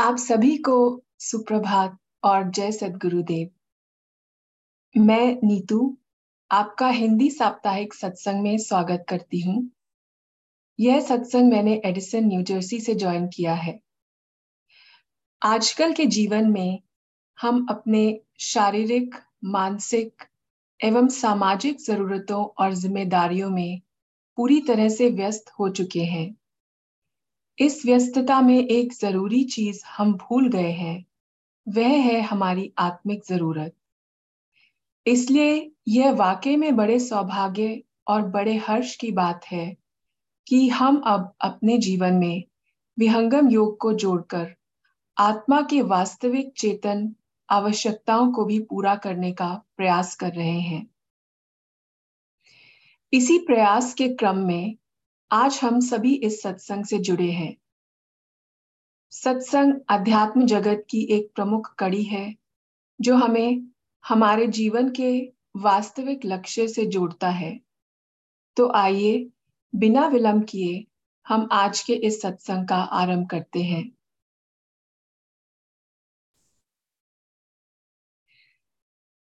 आप सभी को सुप्रभात और जय सदगुरुदेव। मैं नीतू, आपका हिंदी साप्ताहिक सत्संग में स्वागत करती हूँ। यह सत्संग मैंने एडिसन, न्यू जर्सी से ज्वाइन किया है। आजकल के जीवन में हम अपने शारीरिक, मानसिक एवं सामाजिक जरूरतों और जिम्मेदारियों में पूरी तरह से व्यस्त हो चुके हैं। इस व्यस्तता में एक ज़रूरी चीज़ हम भूल गए हैं, वह है हमारी आत्मिक ज़रूरत। इसलिए यह वाकई में बड़े सौभाग्य और बड़े हर्ष की बात है कि हम अब अपने जीवन में विहंगम योग को जोड़कर आत्मा के वास्तविक चेतन आवश्यकताओं को भी पूरा करने का प्रयास कर रहे हैं। इसी प्रयास के क्रम में आज हम सभी इस सत्संग से जुड़े हैं। सत्संग अध्यात्म जगत की एक प्रमुख कड़ी है, जो हमें हमारे जीवन के वास्तविक लक्ष्य से जोड़ता है। तो आइए, बिना विलंब किए, हम आज के इस सत्संग का आरंभ करते हैं।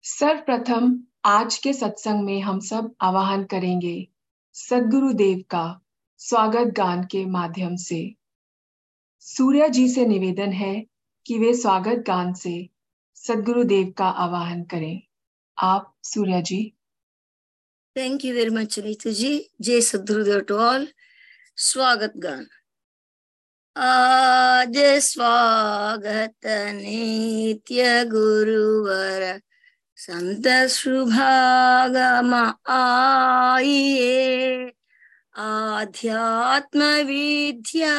सर्वप्रथम आज के सत्संग में हम सब आवाहन करेंगे सदगुरु देव का स्वागत गान के माध्यम से। सूर्य जी से निवेदन है कि वे स्वागत गान से सदगुरु देव का आवाहन करें। आप, Surya ji. Thank you very much Neetu ji जय सदगुरुदेव टू ऑल स्वागत गान आज स्वागत नित्य गुरुवर संत शुभागम आइए आध्यात्म विद्या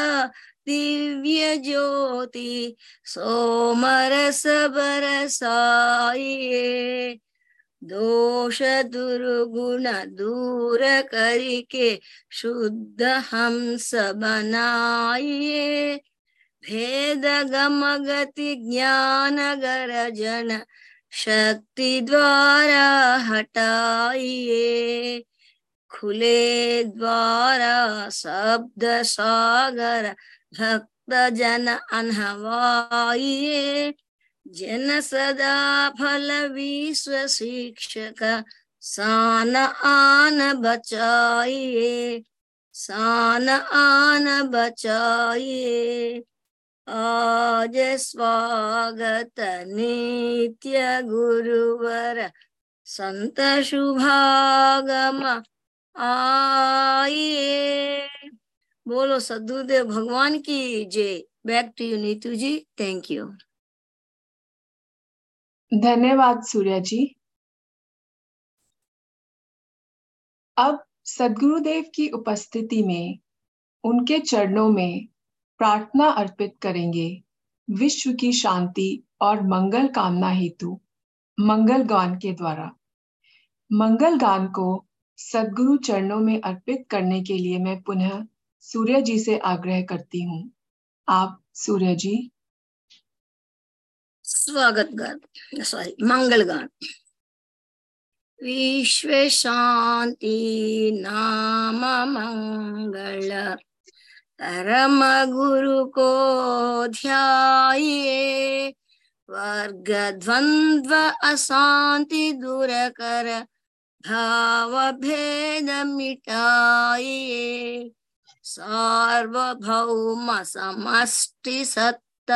दिव्य ज्योति सोमरस बरसाइए दोष दुर्गुण दूर करके शुद्ध हंस बनाइए भेद गम गति ज्ञान गरजन शक्ति द्वारा हटाइए। खुले द्वारा शब्द सागर भक्त जन अनहवाइए। जन सदा फल विश्व शिक्षक, सान आन बचाइए। सान आन बचाइए। आज स्वागत नित्य गुरुवर, संत शुभागम आइए। बोलो सदुदेव भगवान की जय। Back to you Neetu ji thank you धन्यवाद सूर्य जी। अब सदगुरुदेव की उपस्थिति में, उनके चरणों में प्रार्थना अर्पित करेंगे। विश्व की शांति और मंगल कामना हेतु, मंगल गान के द्वारा। मंगल गान को सदगुरु चरणों में अर्पित करने के लिए मैं पुनः सूर्य जी से आग्रह करती हूँ। आप सूर्य जी। स्वागत गान सॉरी मंगल गान। विश्व शांति नाम मंगल। परम गुरु को ध्याये वर्ग द्वंद्व अशांति दूर कर भाव भेद मिटाइए सार्वभौम समष्टि सत्त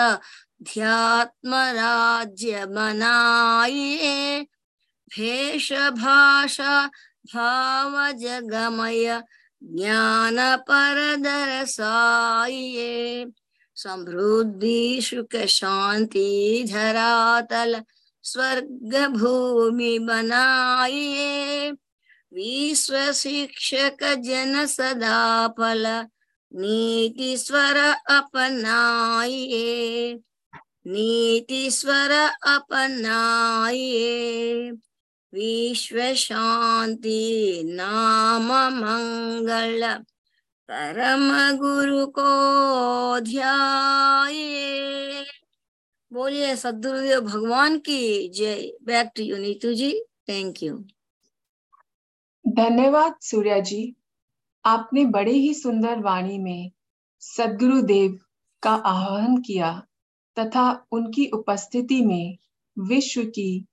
ध्यात्म राज्य बनाइए भेष भाषा भाव जगमय ज्ञान पर दरसाइए समृद्धि, सुख, शांति, धरातल स्वर्ग भूमि बनाइए। विश्व शिक्षक जन सदा फल, नीति स्वर अपनाइए। नीति विश्व शांति नाम मंगल। परम गुरु को ध्याये। बोलिए, सदगुरुदेव भगवान की जय। Back to you, Neetu ji. Thank you धन्यवाद, सूर्या जी। आपने बड़े ही सुंदर वाणी में सदगुरुदेव का आह्वान किया तथा उनकी उपस्थिति में विश्व की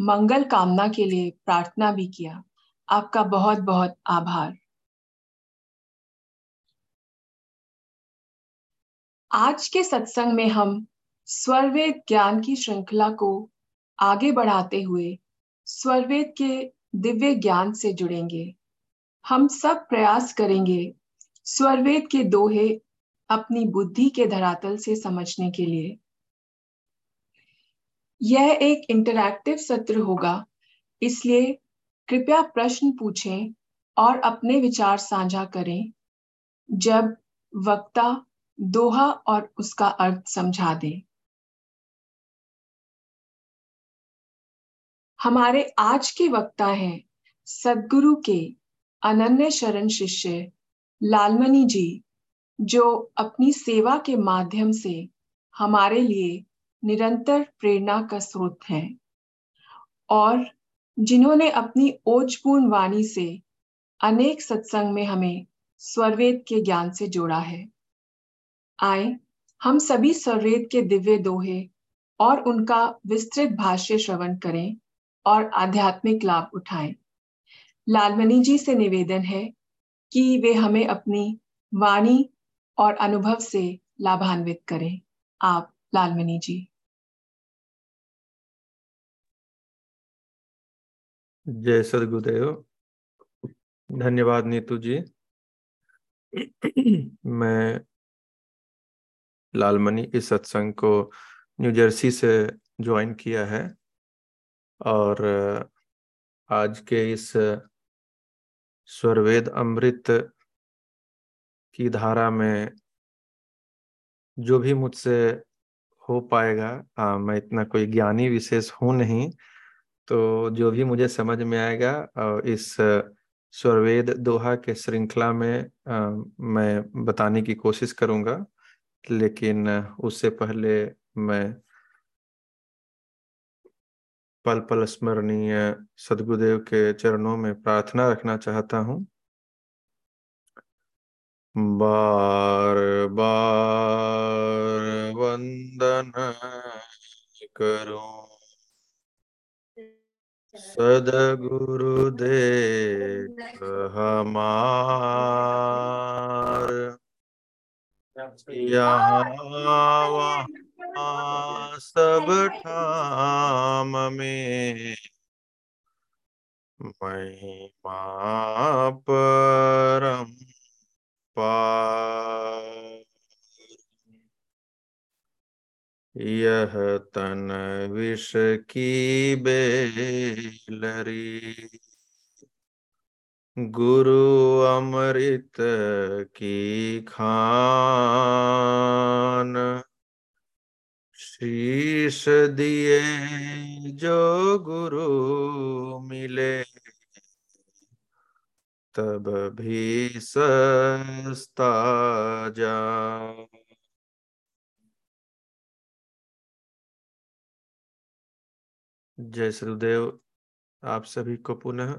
मंगल कामना के लिए प्रार्थना भी किया। आपका बहुत बहुत आभार। आज के सत्संग में हम स्वरवेद ज्ञान की श्रृंखला को आगे बढ़ाते हुए स्वरवेद के दिव्य ज्ञान से जुड़ेंगे। हम सब प्रयास करेंगे स्वरवेद के दोहे अपनी बुद्धि के धरातल से समझने के लिए। यह एक इंटरैक्टिव सत्र होगा। इसलिए कृपया प्रश्न पूछें और अपने विचार साझा करें। जब वक्ता दोहा और उसका अर्थ समझा दे। हमारे आज के वक्ता हैं सदगुरु के अनन्य शरण शिष्य लालमणि जी, जो अपनी सेवा के माध्यम से हमारे लिए निरंतर प्रेरणा का स्रोत है। और जिन्होंने अपनी ओजपूर्ण वाणी से अनेक सत्संग में हमें स्वरवेद के ज्ञान से जोड़ा है। आए, हम सभी स्वरवेद के दिव्य दोहे और उनका विस्तृत भाष्य श्रवण करें और आध्यात्मिक लाभ उठाएँ। लालमणि जी से निवेदन है कि वे हमें अपनी वाणी और अनुभव से लाभान्वित करें। आप लालमणि जी। जय सदगुरुदेव। धन्यवाद नीतू जी। मैं लालमणि इस सत्संग को न्यू जर्सी से ज्वाइन किया है और आज के इस स्वरवेद अमृत की धारा में जो भी मुझसे हो पाएगा। आ, मैं इतना कोई ज्ञानी विशेष हूँ नहीं। तो जो भी मुझे समझ में आएगा इस स्वरवेद दोहा के श्रृंखला में आ, मैं बताने की कोशिश करूँगा। लेकिन उससे पहले मैं पल पल स्मरणीय सदगुरुदेव के चरणों में प्रार्थना रखना चाहता हूँ। बार बार वंदन करूँ। सदगुरुदेव हमार यहाँ सब ठाम में महिमा परम यह तन विष की बेलरी। गुरु अमृत की खान शीश दिए जो गुरु मिले। तब भी सस्ता जय श्रीदेव आप सभी को पुनः।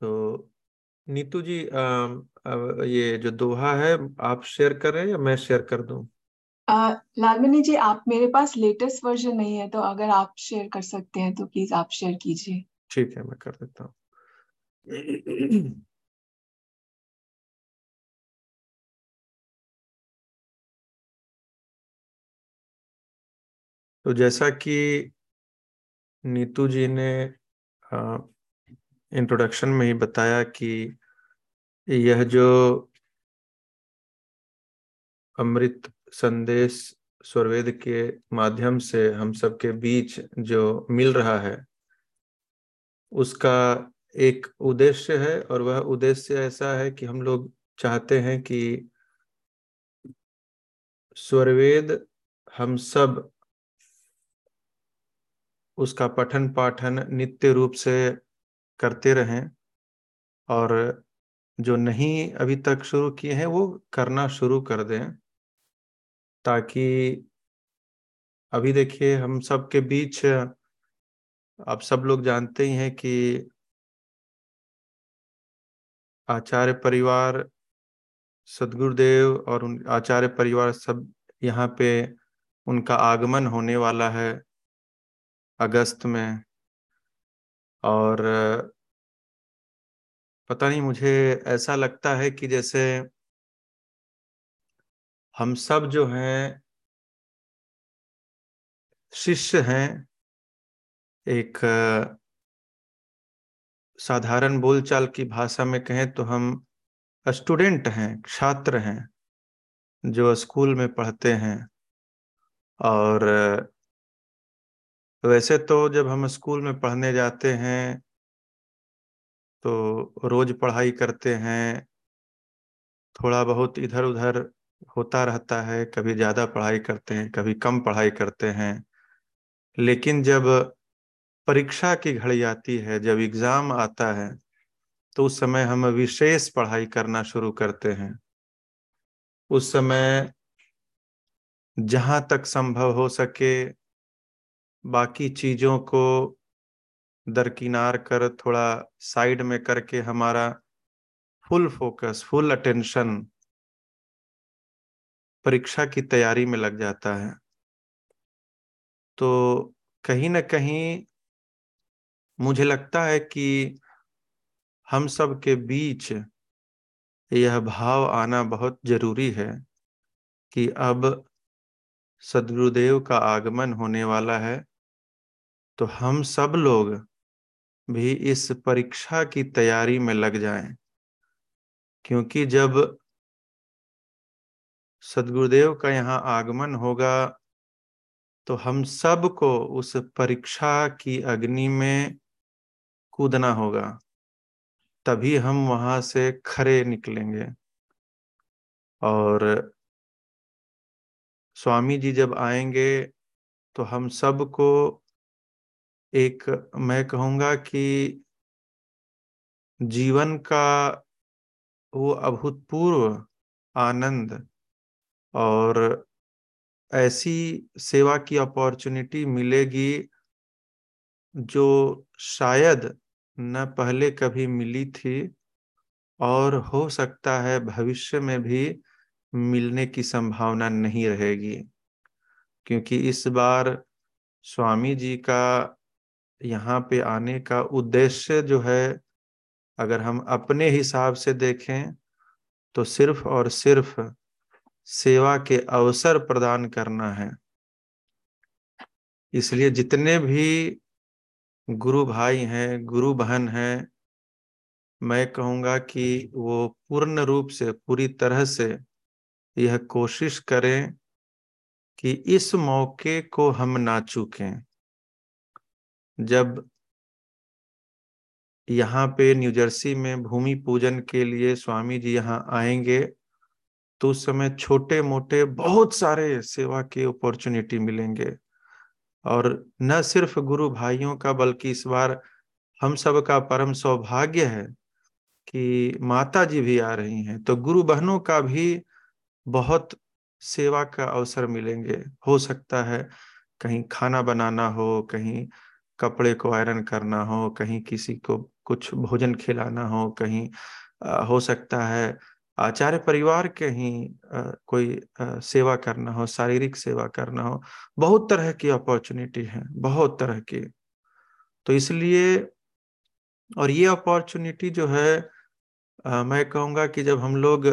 तो नीतू जी आ, आ, ये जो दोहा है आप शेयर कर या मैं शेयर कर दूँ? लालमणि जी आप मेरे पास लेटेस्ट वर्जन नहीं है तो अगर आप शेयर कर सकते हैं तो प्लीज़ आप शेयर कीजिए। ठीक है, मैं कर देता हूँ। तो जैसा कि नीतू जी ने इंट्रोडक्शन में ही बताया कि यह जो अमृत संदेश, स्वरवेद के माध्यम से हम सबके बीच जो मिल रहा है उसका एक उद्देश्य है और वह उद्देश्य ऐसा है कि हम लोग चाहते हैं कि स्वरवेद हम सब उसका पठन पाठन नित्य रूप से करते रहें और जो नहीं अभी तक शुरू किए हैं वो करना शुरू कर दें ताकि अभी देखिए हम सब के बीच आप सब लोग जानते ही हैं कि आचार्य परिवार, सदगुरुदेव और उन, आचार्य परिवार सब यहाँ पे उनका आगमन होने वाला है अगस्त में। और, पता नहीं, मुझे ऐसा लगता है कि जैसे हम सब जो हैं, शिष्य हैं एक साधारण बोलचाल की भाषा में कहें तो हम स्टूडेंट हैं, छात्र हैं, जो स्कूल में पढ़ते हैं। और, वैसे तो जब हम स्कूल में पढ़ने जाते हैं तो रोज पढ़ाई करते हैं, थोड़ा बहुत इधर उधर होता रहता है, कभी ज़्यादा पढ़ाई करते हैं, कभी कम पढ़ाई करते हैं। लेकिन जब परीक्षा की घड़ी आती है, जब एग्ज़ाम आता है तो उस समय हम विशेष पढ़ाई करना शुरू करते हैं। उस समय जहाँ तक संभव हो सके, बाकी चीज़ों को दरकिनार कर, थोड़ा साइड में करके हमारा फुल फोकस, फुल अटेंशन परीक्षा की तैयारी में लग जाता है। तो कहीं ना कहीं मुझे लगता है कि हम सब के बीच यह भाव आना बहुत ज़रूरी है कि अब सदगुरुदेव का आगमन होने वाला है तो हम सब लोग भी इस परीक्षा की तैयारी में लग जाएँ। क्योंकि जब सदगुरुदेव का यहाँ आगमन होगा तो हम सबको उस परीक्षा की अग्नि में कूदना होगा, तभी हम वहाँ से खरे निकलेंगे। और स्वामी जी जब आएँगे तो हम सबको एक, मैं कहूँगा कि जीवन का वो अभूतपूर्व आनंद और ऐसी सेवा की अपॉर्चुनिटी मिलेगी जो शायद न पहले कभी मिली थी और हो सकता है भविष्य में भी मिलने की संभावना नहीं रहेगी। क्योंकि इस बार स्वामी जी का यहाँ पे आने का उद्देश्य जो है, अगर हम अपने हिसाब से देखें तो सिर्फ़ और सिर्फ़ सेवा के अवसर प्रदान करना है। इसलिए जितने भी गुरु भाई हैं, गुरु बहन हैं, मैं कहूँगा कि वो पूर्ण रूप से, पूरी तरह से यह कोशिश करें कि इस मौके को हम ना चूकें। जब यहाँ पे न्यूजर्सी में भूमि पूजन के लिए स्वामी जी यहाँ आएँगे तो उस समय छोटे मोटे बहुत सारे सेवा के अपॉर्चुनिटी मिलेंगे। और न सिर्फ़ गुरु भाइयों का बल्कि इस बार हम सब का परम सौभाग्य है कि माता जी भी आ रही हैं। तो गुरु बहनों का भी बहुत सेवा का अवसर मिलेंगे। हो सकता है कहीं खाना बनाना हो कहीं कपड़े को आयरन करना हो कहीं किसी को कुछ भोजन खिलाना हो कहीं आ, हो सकता है आचार्य परिवार के ही कोई सेवा करना हो, शारीरिक सेवा करना हो, बहुत तरह की अपॉर्चुनिटी है, बहुत तरह की। तो इसलिए, और ये अपॉर्चुनिटी जो है मैं कहूँगा कि जब हम लोग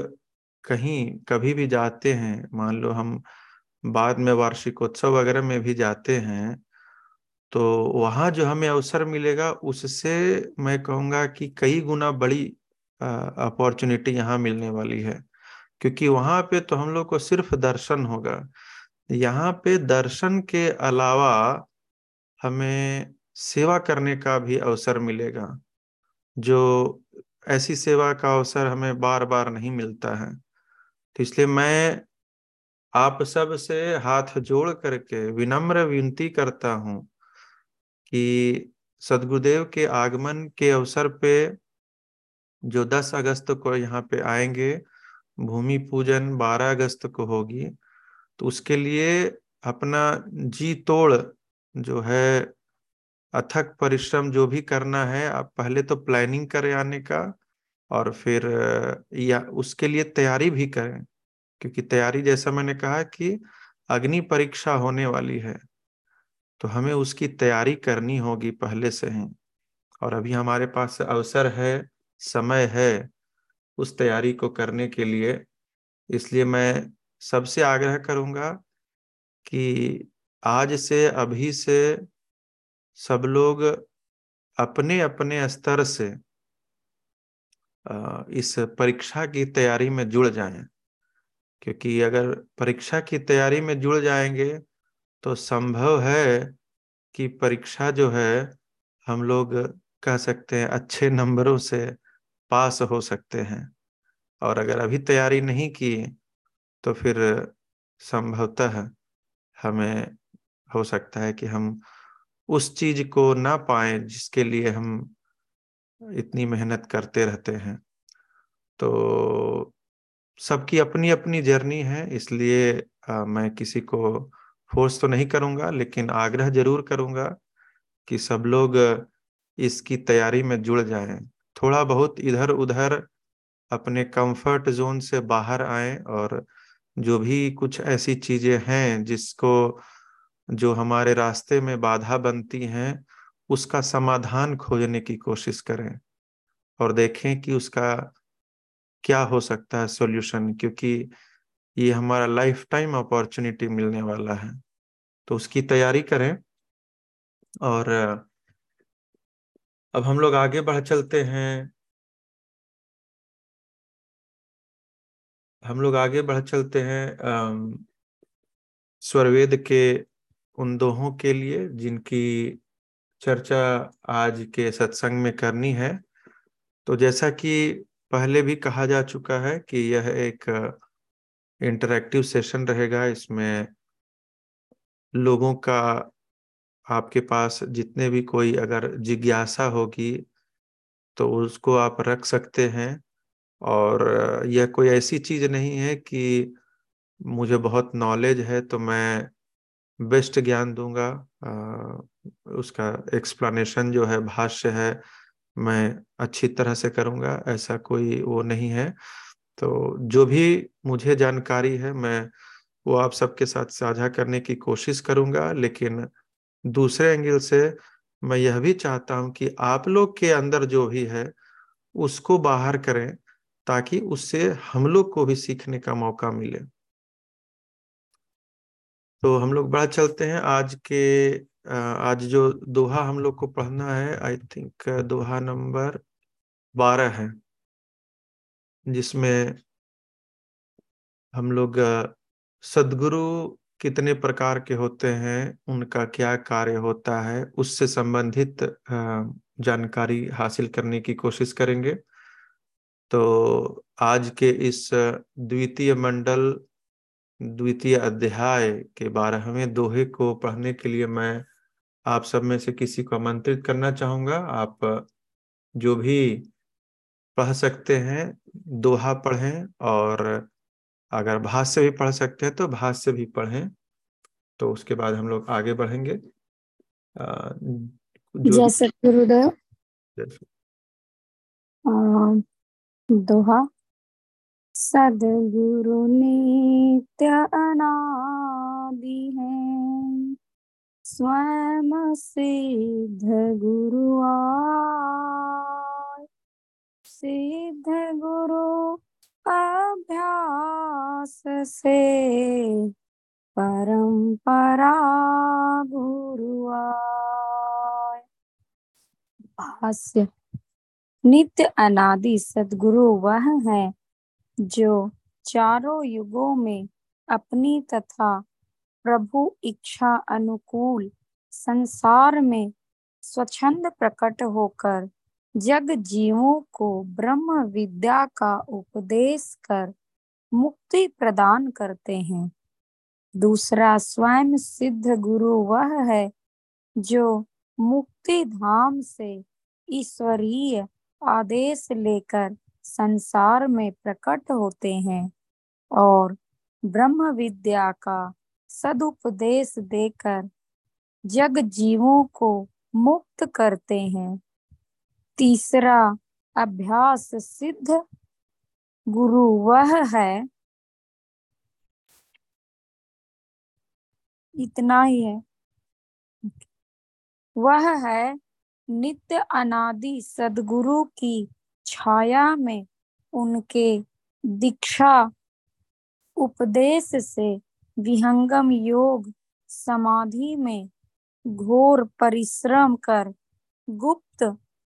कहीं कभी भी जाते हैं, मान लो हम बाद में वार्षिकोत्सव वगैरह में भी जाते हैं तो वहाँ जो हमें अवसर मिलेगा, उससे मैं कहूँगा कि कई गुना बड़ी अपॉर्चुनिटी यहाँ मिलने वाली है। क्योंकि वहाँ पे तो हम लोग को सिर्फ़ दर्शन होगा। यहाँ पे दर्शन के अलावा हमें सेवा करने का भी अवसर मिलेगा। जो ऐसी सेवा का अवसर हमें बार बार नहीं मिलता है। तो इसलिए मैं आप सबसे हाथ जोड़ करके विनम्र विनती करता हूँ कि सदगुरुदेव के आगमन के अवसर पे जो 10 अगस्त को यहाँ पे आएँगे, भूमि पूजन 12 अगस्त को होगी तो उसके लिए अपना जी तोड़ जो है, अथक परिश्रम जो भी करना है, आप पहले तो प्लानिंग करें आने का और फिर, या उसके लिए तैयारी भी करें, क्योंकि तैयारी जैसा मैंने कहा कि अग्नि परीक्षा होने वाली है तो हमें उसकी तैयारी करनी होगी पहले से ही। और अभी हमारे पास अवसर है समय है उस तैयारी को करने के लिए। इसलिए मैं सबसे आग्रह करूँगा कि आज से, अभी से सब लोग अपने अपने स्तर से इस परीक्षा की तैयारी में जुड़ जाएँ। क्योंकि अगर परीक्षा की तैयारी में जुड़ जाएँगे तो संभव है कि परीक्षा जो है, हम लोग कह सकते हैं अच्छे नंबरों से पास हो सकते हैं। और अगर अभी तैयारी नहीं की तो फिर संभवतः हमें हो सकता है कि हम उस चीज़ को ना पाए जिसके लिए हम इतनी मेहनत करते रहते हैं। तो सबकी अपनी अपनी जर्नी है इसलिए आ, मैं किसी को फोर्स तो नहीं करूँगा लेकिन आग्रह ज़रूर करूँगा कि सब लोग इसकी तैयारी में जुड़ जाएँ। थोड़ा बहुत इधर उधर अपने कंफर्ट जोन से बाहर आए और जो भी कुछ ऐसी चीज़ें हैं जिसको जो हमारे रास्ते में बाधा बनती हैं, उसका समाधान खोजने की कोशिश करें और देखें कि उसका क्या हो सकता है सॉल्यूशन क्योंकि ये हमारा लाइफ टाइम अपॉर्चुनिटी मिलने वाला है। तो उसकी तैयारी करें और अब हम लोग आगे बढ़ चलते हैं। हम लोग आगे बढ़ चलते हैं स्वरवेद के उन दोहों के लिए जिनकी चर्चा आज के सत्संग में करनी है। तो जैसा कि पहले भी कहा जा चुका है कि यह एक इंटरैक्टिव सेशन रहेगा, इसमें लोगों का आपके पास जितने भी कोई अगर जिज्ञासा होगी तो उसको आप रख सकते हैं। और यह कोई ऐसी चीज़ नहीं है कि मुझे बहुत नॉलेज है तो मैं बेस्ट ज्ञान दूँगा। आ, उसका एक्सप्लेनेशन जो है भाष्य है मैं अच्छी तरह से करूँगा ऐसा कोई वो नहीं है। तो जो भी मुझे जानकारी है मैं वो आप सबके साथ साझा करने की कोशिश करूँगा लेकिन दूसरे एंगल से मैं यह भी चाहता हूँ कि आप लोग के अंदर जो भी है, उसको बाहर करें ताकि उससे हम लोग को भी सीखने का मौका मिले। तो हम लोग बड़ा चलते हैं। आज के आज जो दोहा हम लोग को पढ़ना है आई थिंक दोहा नंबर बारह है, जिसमें हम लोग सदगुरु कितने प्रकार के होते हैं, उनका क्या कार्य होता है, उससे संबंधित जानकारी हासिल करने की कोशिश करेंगे। तो आज के इस द्वितीय मंडल, द्वितीय अध्याय के बारहवें दोहे को पढ़ने के लिए मैं आप सब में से किसी को आमंत्रित करना चाहूँगा। आप जो भी पढ़ सकते हैं, दोहा पढ़ें और अगर भाष्य भी पढ़ सकते हैं तो भाष्य भी पढ़ें तो उसके बाद हम लोग आगे बढ़ेंगे। जैसे गुरुदेव। दोहा। सदगुरु नित्य अनादि है। स्वयं सिद्ध गुरु सिद्ध गुरु अभ्यास से परंपरा गुरुआ भाष्य, नित्य अनादि सदगुरु वह है जो चारों युगों में अपनी तथा प्रभु इच्छा अनुकूल संसार में स्वच्छंद प्रकट होकर जग जीवों को ब्रह्म विद्या का उपदेश कर मुक्ति प्रदान करते हैं। दूसरा स्वयं सिद्ध गुरु वह है जो मुक्ति धाम से ईश्वरीय आदेश लेकर संसार में प्रकट होते हैं और ब्रह्म विद्या का सदुपदेश देकर जग जीवों को मुक्त करते हैं। तीसरा अभ्यास सिद्ध गुरु वह है। इतना ही है। वह है नित्य अनादि सदगुरु की छाया में उनके दीक्षा उपदेश से विहंगम योग समाधि में घोर परिश्रम कर गुप्त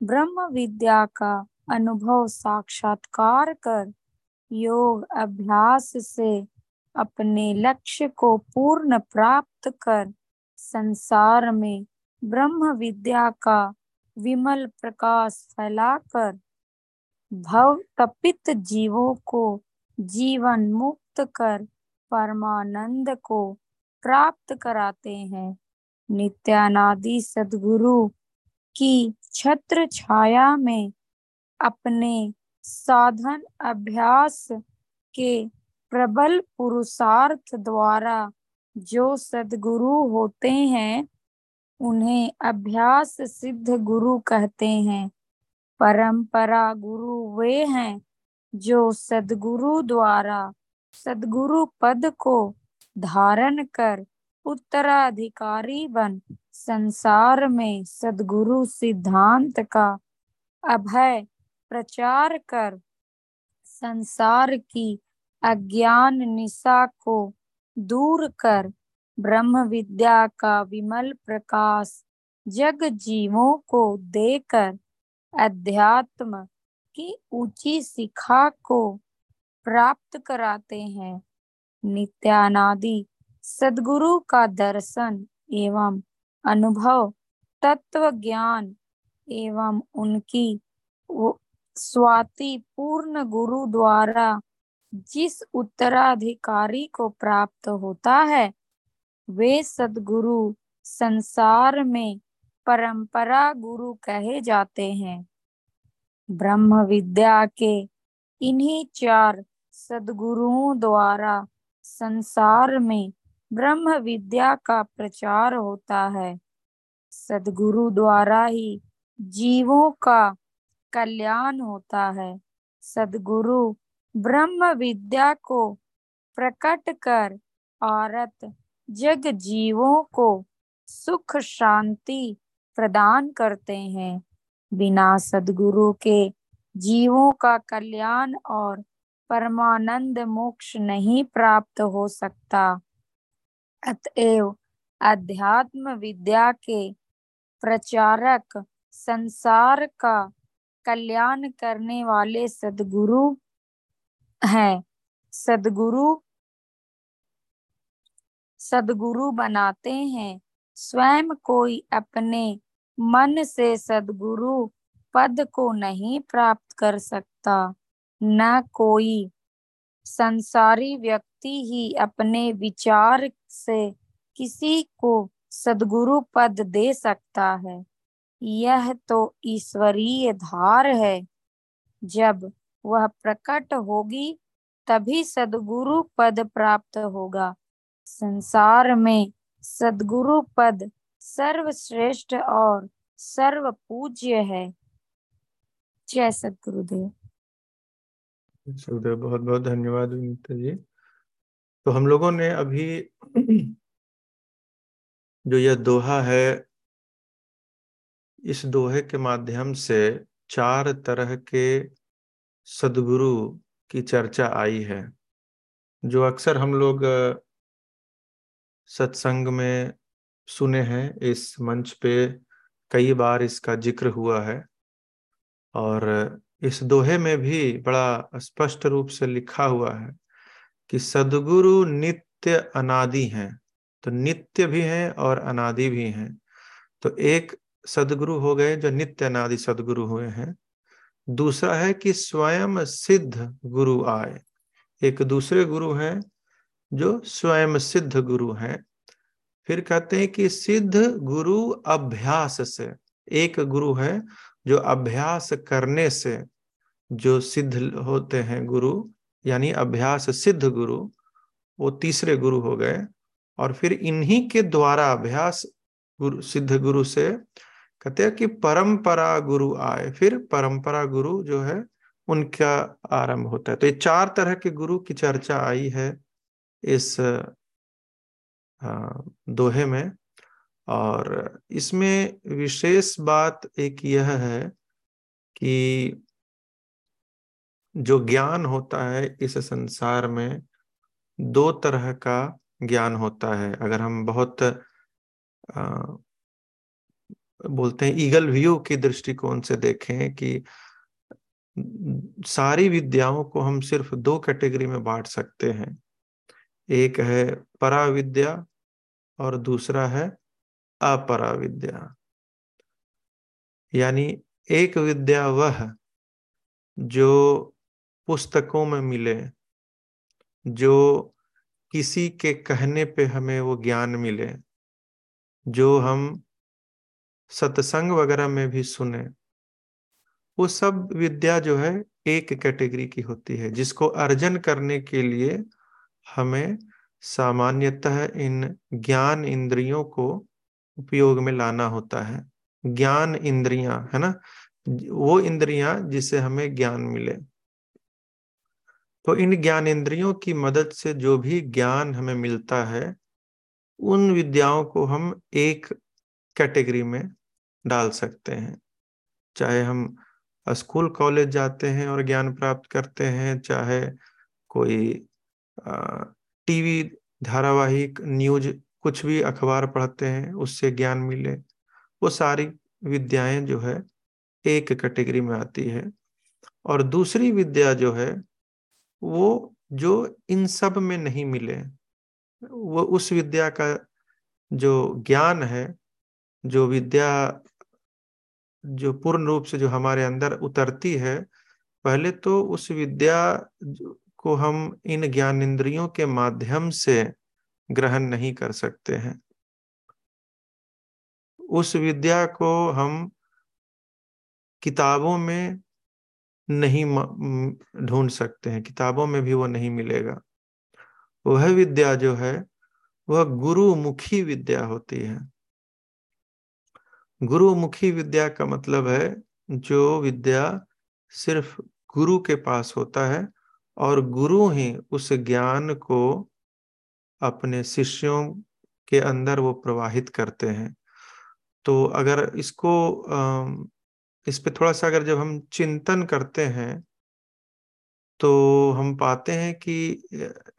ब्रह्म विद्या का अनुभव साक्षात्कार कर योग अभ्यास से अपने लक्ष्य को पूर्ण प्राप्त कर संसार में ब्रह्म विद्या का विमल प्रकाश फैलाकर भव तपित जीवों को जीवन मुक्त कर परमानंद को प्राप्त कराते हैं। नित्यानादि सदगुरु की छत्र छाया में अपने साधन अभ्यास के प्रबल पुरुषार्थ द्वारा जो सदगुरु होते हैं, उन्हें अभ्यास सिद्ध गुरु कहते हैं। परंपरा गुरु वे हैं जो सदगुरु द्वारा सदगुरु पद को धारण कर उत्तराधिकारी बन। संसार में सदगुरु सिद्धांत का अभय प्रचार कर संसार की अज्ञान निशा को दूर कर ब्रह्म विद्या का विमल प्रकाश जग जीवों को देकर अध्यात्म की ऊँची शिखा को प्राप्त कराते हैं। नित्यानादि सदगुरु का दर्शन एवं अनुभव तत्व ज्ञान एवं उनकी स्वाति पूर्ण गुरु द्वारा जिस उत्तराधिकारी को प्राप्त होता है, वे सदगुरु संसार में परंपरा गुरु कहे जाते हैं। ब्रह्म विद्या के इन्हीं चार सदगुरुओं द्वारा संसार में ब्रह्म विद्या का प्रचार होता है। सदगुरु द्वारा ही जीवों का कल्याण होता है। सदगुरु ब्रह्म विद्या को प्रकट कर औरत जग जीवों को सुख शांति प्रदान करते हैं। बिना सदगुरु के जीवों का कल्याण और परमानंद मोक्ष नहीं प्राप्त हो सकता। अतएव अध्यात्म विद्या के प्रचारक संसार का कल्याण करने वाले सदगुरु हैं। सदगुरु सदगुरु बनाते हैं। स्वयं कोई अपने मन से सदगुरु पद को नहीं प्राप्त कर सकता। न कोई संसारी व्यक्ति ही अपने विचार से किसी को सदगुरु पद दे सकता है। यह तो ईश्वरीय धार है। जब वह प्रकट होगी, तभी सदगुरु पद प्राप्त होगा। संसार में सदगुरु पद सर्वश्रेष्ठ और सर्व पूज्य है। जय सदगुरुदेव। सदगुरुदेव बहुत बहुत धन्यवाद विनीता जी। तो हम लोगों ने अभी जो यह दोहा है, इस दोहे के माध्यम से चार तरह के सदगुरु की चर्चा आई है, जो अक्सर हम लोग सत्संग में सुने हैं। इस मंच पे कई बार इसका ज़िक्र हुआ है और इस दोहे में भी बड़ा स्पष्ट रूप से लिखा हुआ है कि सदगुरु नित्य अनादि हैं। तो नित्य भी हैं और अनादि भी हैं। तो एक सदगुरु हो गए जो नित्य अनादि सदगुरु हुए हैं। दूसरा है कि स्वयं सिद्ध गुरु आए। एक दूसरे गुरु हैं जो स्वयं सिद्ध गुरु हैं। फिर कहते हैं कि सिद्ध गुरु अभ्यास से, एक गुरु है जो अभ्यास करने से जो सिद्ध होते हैं गुरु, यानी अभ्यास सिद्ध गुरु, वो तीसरे गुरु हो गए। और फिर इन्हीं के द्वारा अभ्यास गुरु, सिद्ध गुरु से कहते हैं कि परंपरा गुरु आए। फिर परंपरा गुरु जो है, उनका आरंभ होता है। तो ये चार तरह के गुरु की चर्चा आई है इस दोहे में। और इसमें विशेष बात एक यह है कि जो ज्ञान होता है इस संसार में दो तरह का ज्ञान होता है। अगर हम बहुत आ, बोलते हैं ईगल व्यू के दृष्टिकोण से देखें कि सारी विद्याओं को हम सिर्फ़ दो कैटेगरी में बांट सकते हैं। एक है पराविद्या और दूसरा है अपरा विद्या यानी एक विद्या वह जो पुस्तकों में मिले, जो किसी के कहने पे हमें वो ज्ञान मिले, जो हम सत्संग वगैरह में भी सुने, वो सब विद्या जो है एक कैटेगरी की होती है, जिसको अर्जन करने के लिए हमें सामान्यतः इन ज्ञान इंद्रियों को उपयोग में लाना होता है। ज्ञान इंद्रियाँ, है ना? वो इंद्रियाँ जिसे हमें ज्ञान मिले। तो इन ज्ञान इंद्रियों की मदद से जो भी ज्ञान हमें मिलता है, उन विद्याओं को हम एक कैटेगरी में डाल सकते हैं। चाहे हम स्कूल, कॉलेज जाते हैं और ज्ञान प्राप्त करते हैं, चाहे कोई टीवी धारावाहिक न्यूज़ कुछ भी अखबार पढ़ते हैं, उससे ज्ञान मिले। वो सारी विद्याएँ जो है एक कैटेगरी में आती है। और दूसरी विद्या जो है वो जो इन सब में नहीं मिले, वो उस विद्या का जो ज्ञान है, जो विद्या जो पूर्ण रूप से जो हमारे अंदर उतरती है, पहले तो उस विद्या को हम इन ज्ञान इंद्रियों के माध्यम से ग्रहण नहीं कर सकते हैं। उस विद्या को हम किताबों में नहीं ढूंढ सकते हैं, किताबों में भी वो नहीं मिलेगा। वह विद्या जो है, वह गुरुमुखी विद्या होती है। गुरुमुखी विद्या का मतलब है, जो विद्या सिर्फ़ गुरु के पास होता है और गुरु ही उस ज्ञान को अपने शिष्यों के अंदर वो प्रवाहित करते हैं। तो अगर इसको इस पे थोड़ा सा अगर जब हम चिंतन करते हैं तो हम पाते हैं कि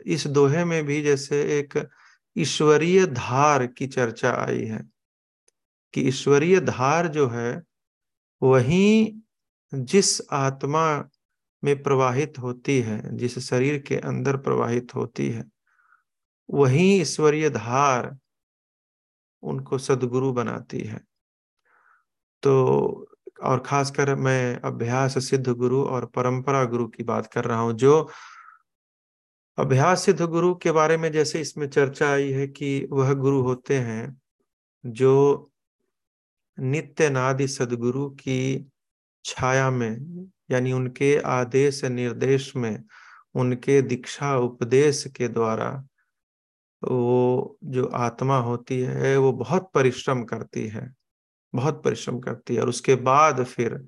इस दोहे में भी जैसे एक ईश्वरीय धार की चर्चा आई है, कि ईश्वरीय धार जो है, वही जिस आत्मा में प्रवाहित होती है, जिस शरीर के अंदर प्रवाहित होती है, वही ईश्वरीय धार उनको सदगुरु बनाती है। तो और खासकर मैं अभ्यास सिद्ध गुरु और परंपरा गुरु की बात कर रहा हूँ, जो अभ्यास सिद्ध गुरु के बारे में जैसे इसमें चर्चा आई है कि वह गुरु होते हैं, जो नित्य नादि सदगुरु की छाया में, यानी उनके आदेश निर्देश में, उनके दीक्षा उपदेश के द्वारा वो जो आत्मा होती है, वो बहुत परिश्रम करती है। बहुत परिश्रम करती है और उसके बाद फिर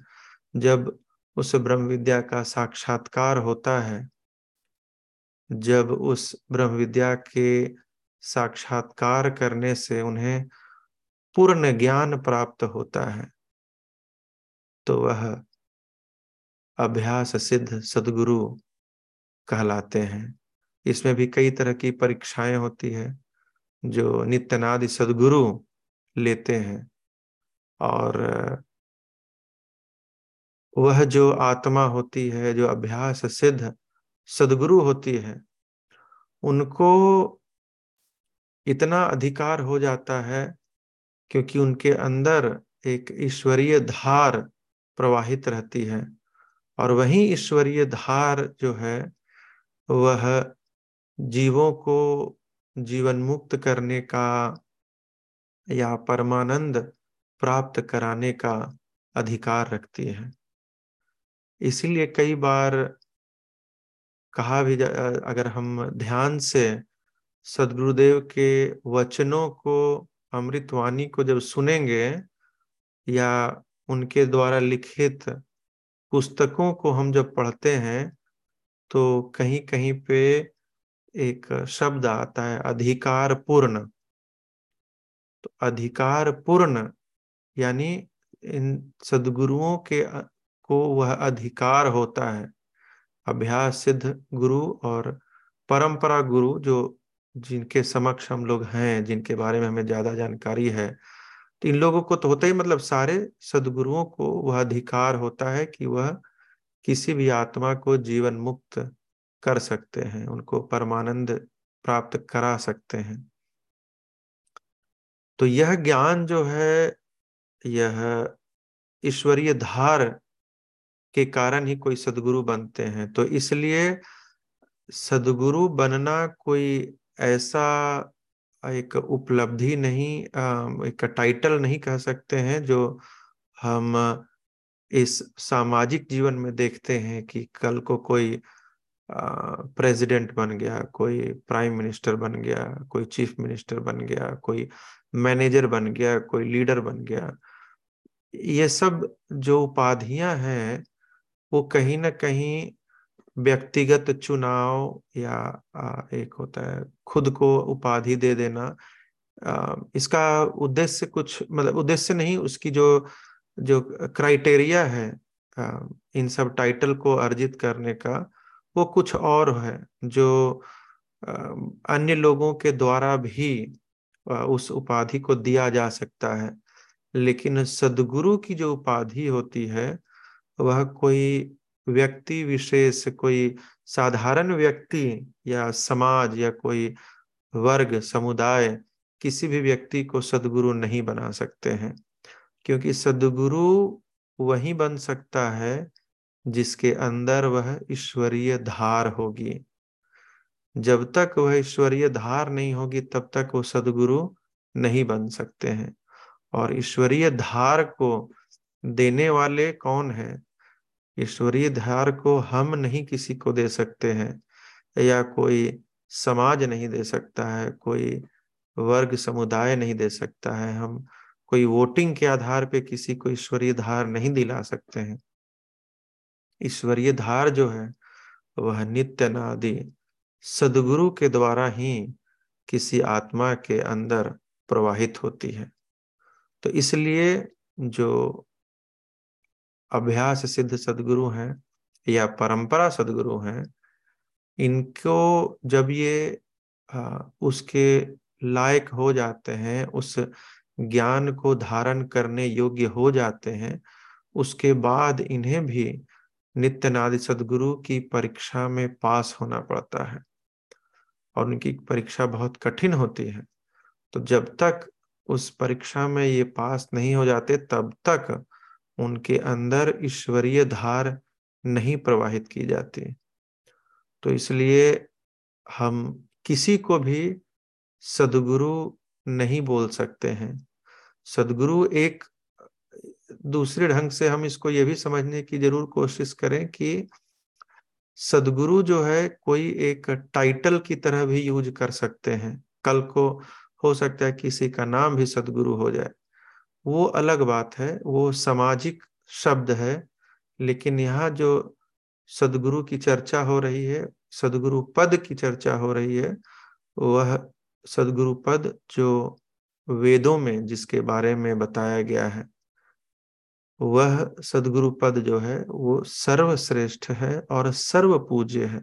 जब उस ब्रह्म विद्या का साक्षात्कार होता है, जब उस ब्रह्म विद्या के साक्षात्कार करने से उन्हें पूर्ण ज्ञान प्राप्त होता है तो वह अभ्यास सिद्ध सदगुरु कहलाते हैं। इसमें भी कई तरह की परीक्षाएँ होती है जो नित्यनादि सदगुरु लेते हैं। और, वह जो आत्मा होती है, जो अभ्यास सिद्ध सदगुरु होती है, उनको इतना अधिकार हो जाता है क्योंकि उनके अंदर एक ईश्वरीय धार प्रवाहित रहती है और वही ईश्वरीय धार जो है, वह जीवों को जीवन मुक्त करने का या परमानंद प्राप्त कराने का अधिकार रखती है। इसीलिए कई बार कहा भी जा, अगर हम ध्यान से सदगुरुदेव के वचनों को, अमृतवाणी को जब सुनेंगे या उनके द्वारा लिखित पुस्तकों को हम जब पढ़ते हैं तो कहीं कहीं पे एक शब्द आता है अधिकार पूर्ण तो अधिकार पूर्ण यानी इन सदगुरुओं के को वह अधिकार होता है। अभ्यास सिद्ध गुरु और परंपरा गुरु जो जिनके समक्ष हम लोग हैं, जिनके बारे में हमें ज़्यादा जानकारी है तो इन लोगों को तो होता ही मतलब सारे सदगुरुओं को वह अधिकार होता है कि वह किसी भी आत्मा को जीवन मुक्त कर सकते हैं, उनको परमानंद प्राप्त करा सकते हैं। तो यह ज्ञान जो है यह ईश्वरीय धार के कारण ही कोई सदगुरु बनते हैं। तो इसलिए सदगुरु बनना कोई ऐसा एक उपलब्धि नहीं एक टाइटल नहीं कह सकते हैं जो हम इस सामाजिक जीवन में देखते हैं कि कल को कोई प्रेसिडेंट बन गया, कोई प्राइम मिनिस्टर बन गया, कोई चीफ मिनिस्टर बन गया, कोई मैनेजर बन गया, कोई लीडर बन गया। ये सब जो उपाधियाँ हैं, वो कहीं ना कहीं व्यक्तिगत चुनाव या एक होता है, खुद को उपाधि दे देना इसका उद्देश्य कुछ मतलब उद्देश्य नहीं, उसकी जो जो क्राइटेरिया है इन सब टाइटल को अर्जित करने का, वो कुछ और है, जो अन्य लोगों के द्वारा भी उस उपाधि को दिया जा सकता है। लेकिन सदगुरु की जो उपाधि होती है, वह कोई व्यक्ति विशेष, कोई साधारण व्यक्ति या समाज या कोई वर्ग, समुदाय किसी भी व्यक्ति को सदगुरु नहीं बना सकते हैं, क्योंकि सदगुरु वही बन सकता है जिसके अंदर वह ईश्वरीय धार होगी। जब तक वह ईश्वरीय धार नहीं होगी, तब तक वो सदगुरु नहीं बन सकते हैं। और ईश्वरीय धार को देने वाले कौन है? ईश्वरीय धार को हम नहीं किसी को दे सकते हैं, या कोई समाज नहीं दे सकता है, कोई वर्ग, समुदाय नहीं दे सकता है। हम कोई वोटिंग के आधार पे किसी को ईश्वरीय धार नहीं दिला सकते हैं। ईश्वरीय धार जो है, वह नित्य नादि सदगुरु के द्वारा ही किसी आत्मा के अंदर प्रवाहित होती है। तो इसलिए जो अभ्यास सिद्ध सदगुरु हैं या परंपरा सदगुरु हैं, इनको जब ये उसके लायक हो जाते हैं, उस ज्ञान को धारण करने योग्य हो जाते हैं, उसके बाद इन्हें भी नित्यनादि सदगुरु की परीक्षा में पास होना पड़ता है और उनकी परीक्षा बहुत कठिन होती है। तो जब तक उस परीक्षा में ये पास नहीं हो जाते तब तक उनके अंदर ईश्वरीय धार नहीं प्रवाहित की जाती। तो इसलिए हम किसी को भी सदगुरु नहीं बोल सकते हैं। सदगुरु एक दूसरे ढंग से हम इसको ये भी समझने की ज़रूर कोशिश करें कि सदगुरु जो है कोई एक टाइटल की तरह भी यूज़ कर सकते हैं। कल को हो सकता है किसी का नाम भी सदगुरु हो जाए। वो अलग बात है, वो सामाजिक शब्द है, लेकिन यहाँ जो सदगुरु की चर्चा हो रही है, सदगुरु पद की चर्चा हो रही है, वह सदगुरु पद जो वेदों में, जिसके बारे में बताया गया है, वह सदगुरु पद जो है, वो सर्वश्रेष्ठ है और सर्व पूज्य है।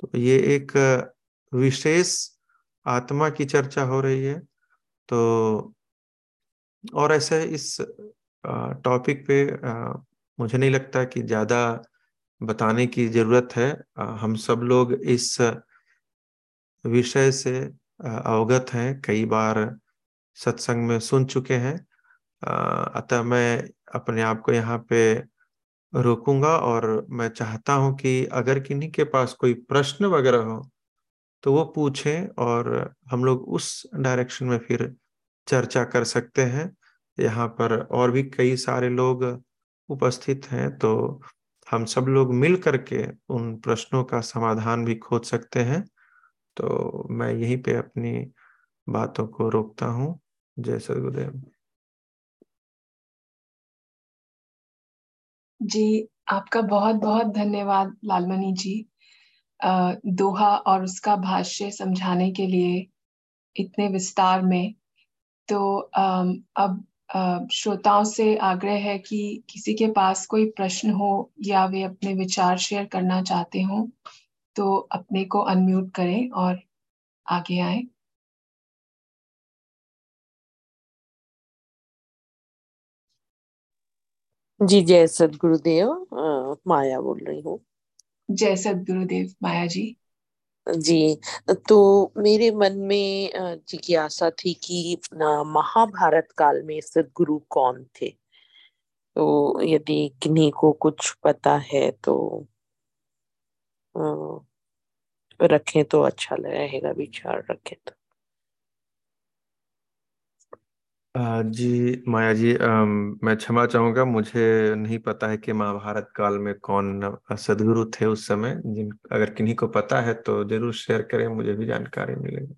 तो ये एक विशेष आत्मा की चर्चा हो रही है। तो और ऐसे इस टॉपिक पे मुझे नहीं लगता कि ज़्यादा बताने की ज़रूरत है। हम सब लोग इस विषय से अवगत हैं। कई बार सत्संग में सुन चुके हैं। अतः मैं अपने आप को यहाँ पे रोकूँगा और मैं चाहता हूँ कि अगर किन्हीं के पास कोई प्रश्न वगैरह हो तो वो पूछें और हम लोग उस डायरेक्शन में फिर चर्चा कर सकते हैं। यहाँ पर और भी कई सारे लोग उपस्थित हैं तो हम सब लोग मिल करके उन प्रश्नों का समाधान भी खोज सकते हैं। तो मैं यहीं पे अपनी बातों को रोकता हूँ। जय सदगुरुदेव। जी, आपका बहुत बहुत धन्यवाद लालमणि जी। दोहा और उसका भाष्य समझाने के लिए इतने विस्तार में। तो अब श्रोताओं से आग्रह है कि किसी के पास कोई प्रश्न हो या वे अपने विचार शेयर करना चाहते हो तो अपने को अनम्यूट करें और आगे आए। जी, जय सदगुरुदेव। माया बोल रही हूँ। जय सदगुरुदेव माया जी जी तो मेरे मन में जिज्ञासा थी कि महाभारत काल में सदगुरु कौन थे? तो यदि किन्हीं को कुछ पता है तो रखें तो अच्छा रहेगा विचार रखें तो। जी माया जी मैं क्षमा चाहूँगा, मुझे नहीं पता है कि महाभारत काल में कौन सदगुरु थे उस समय, जिन, अगर किन्हीं को पता है तो ज़रूर शेयर करें, मुझे भी जानकारी मिलेगी।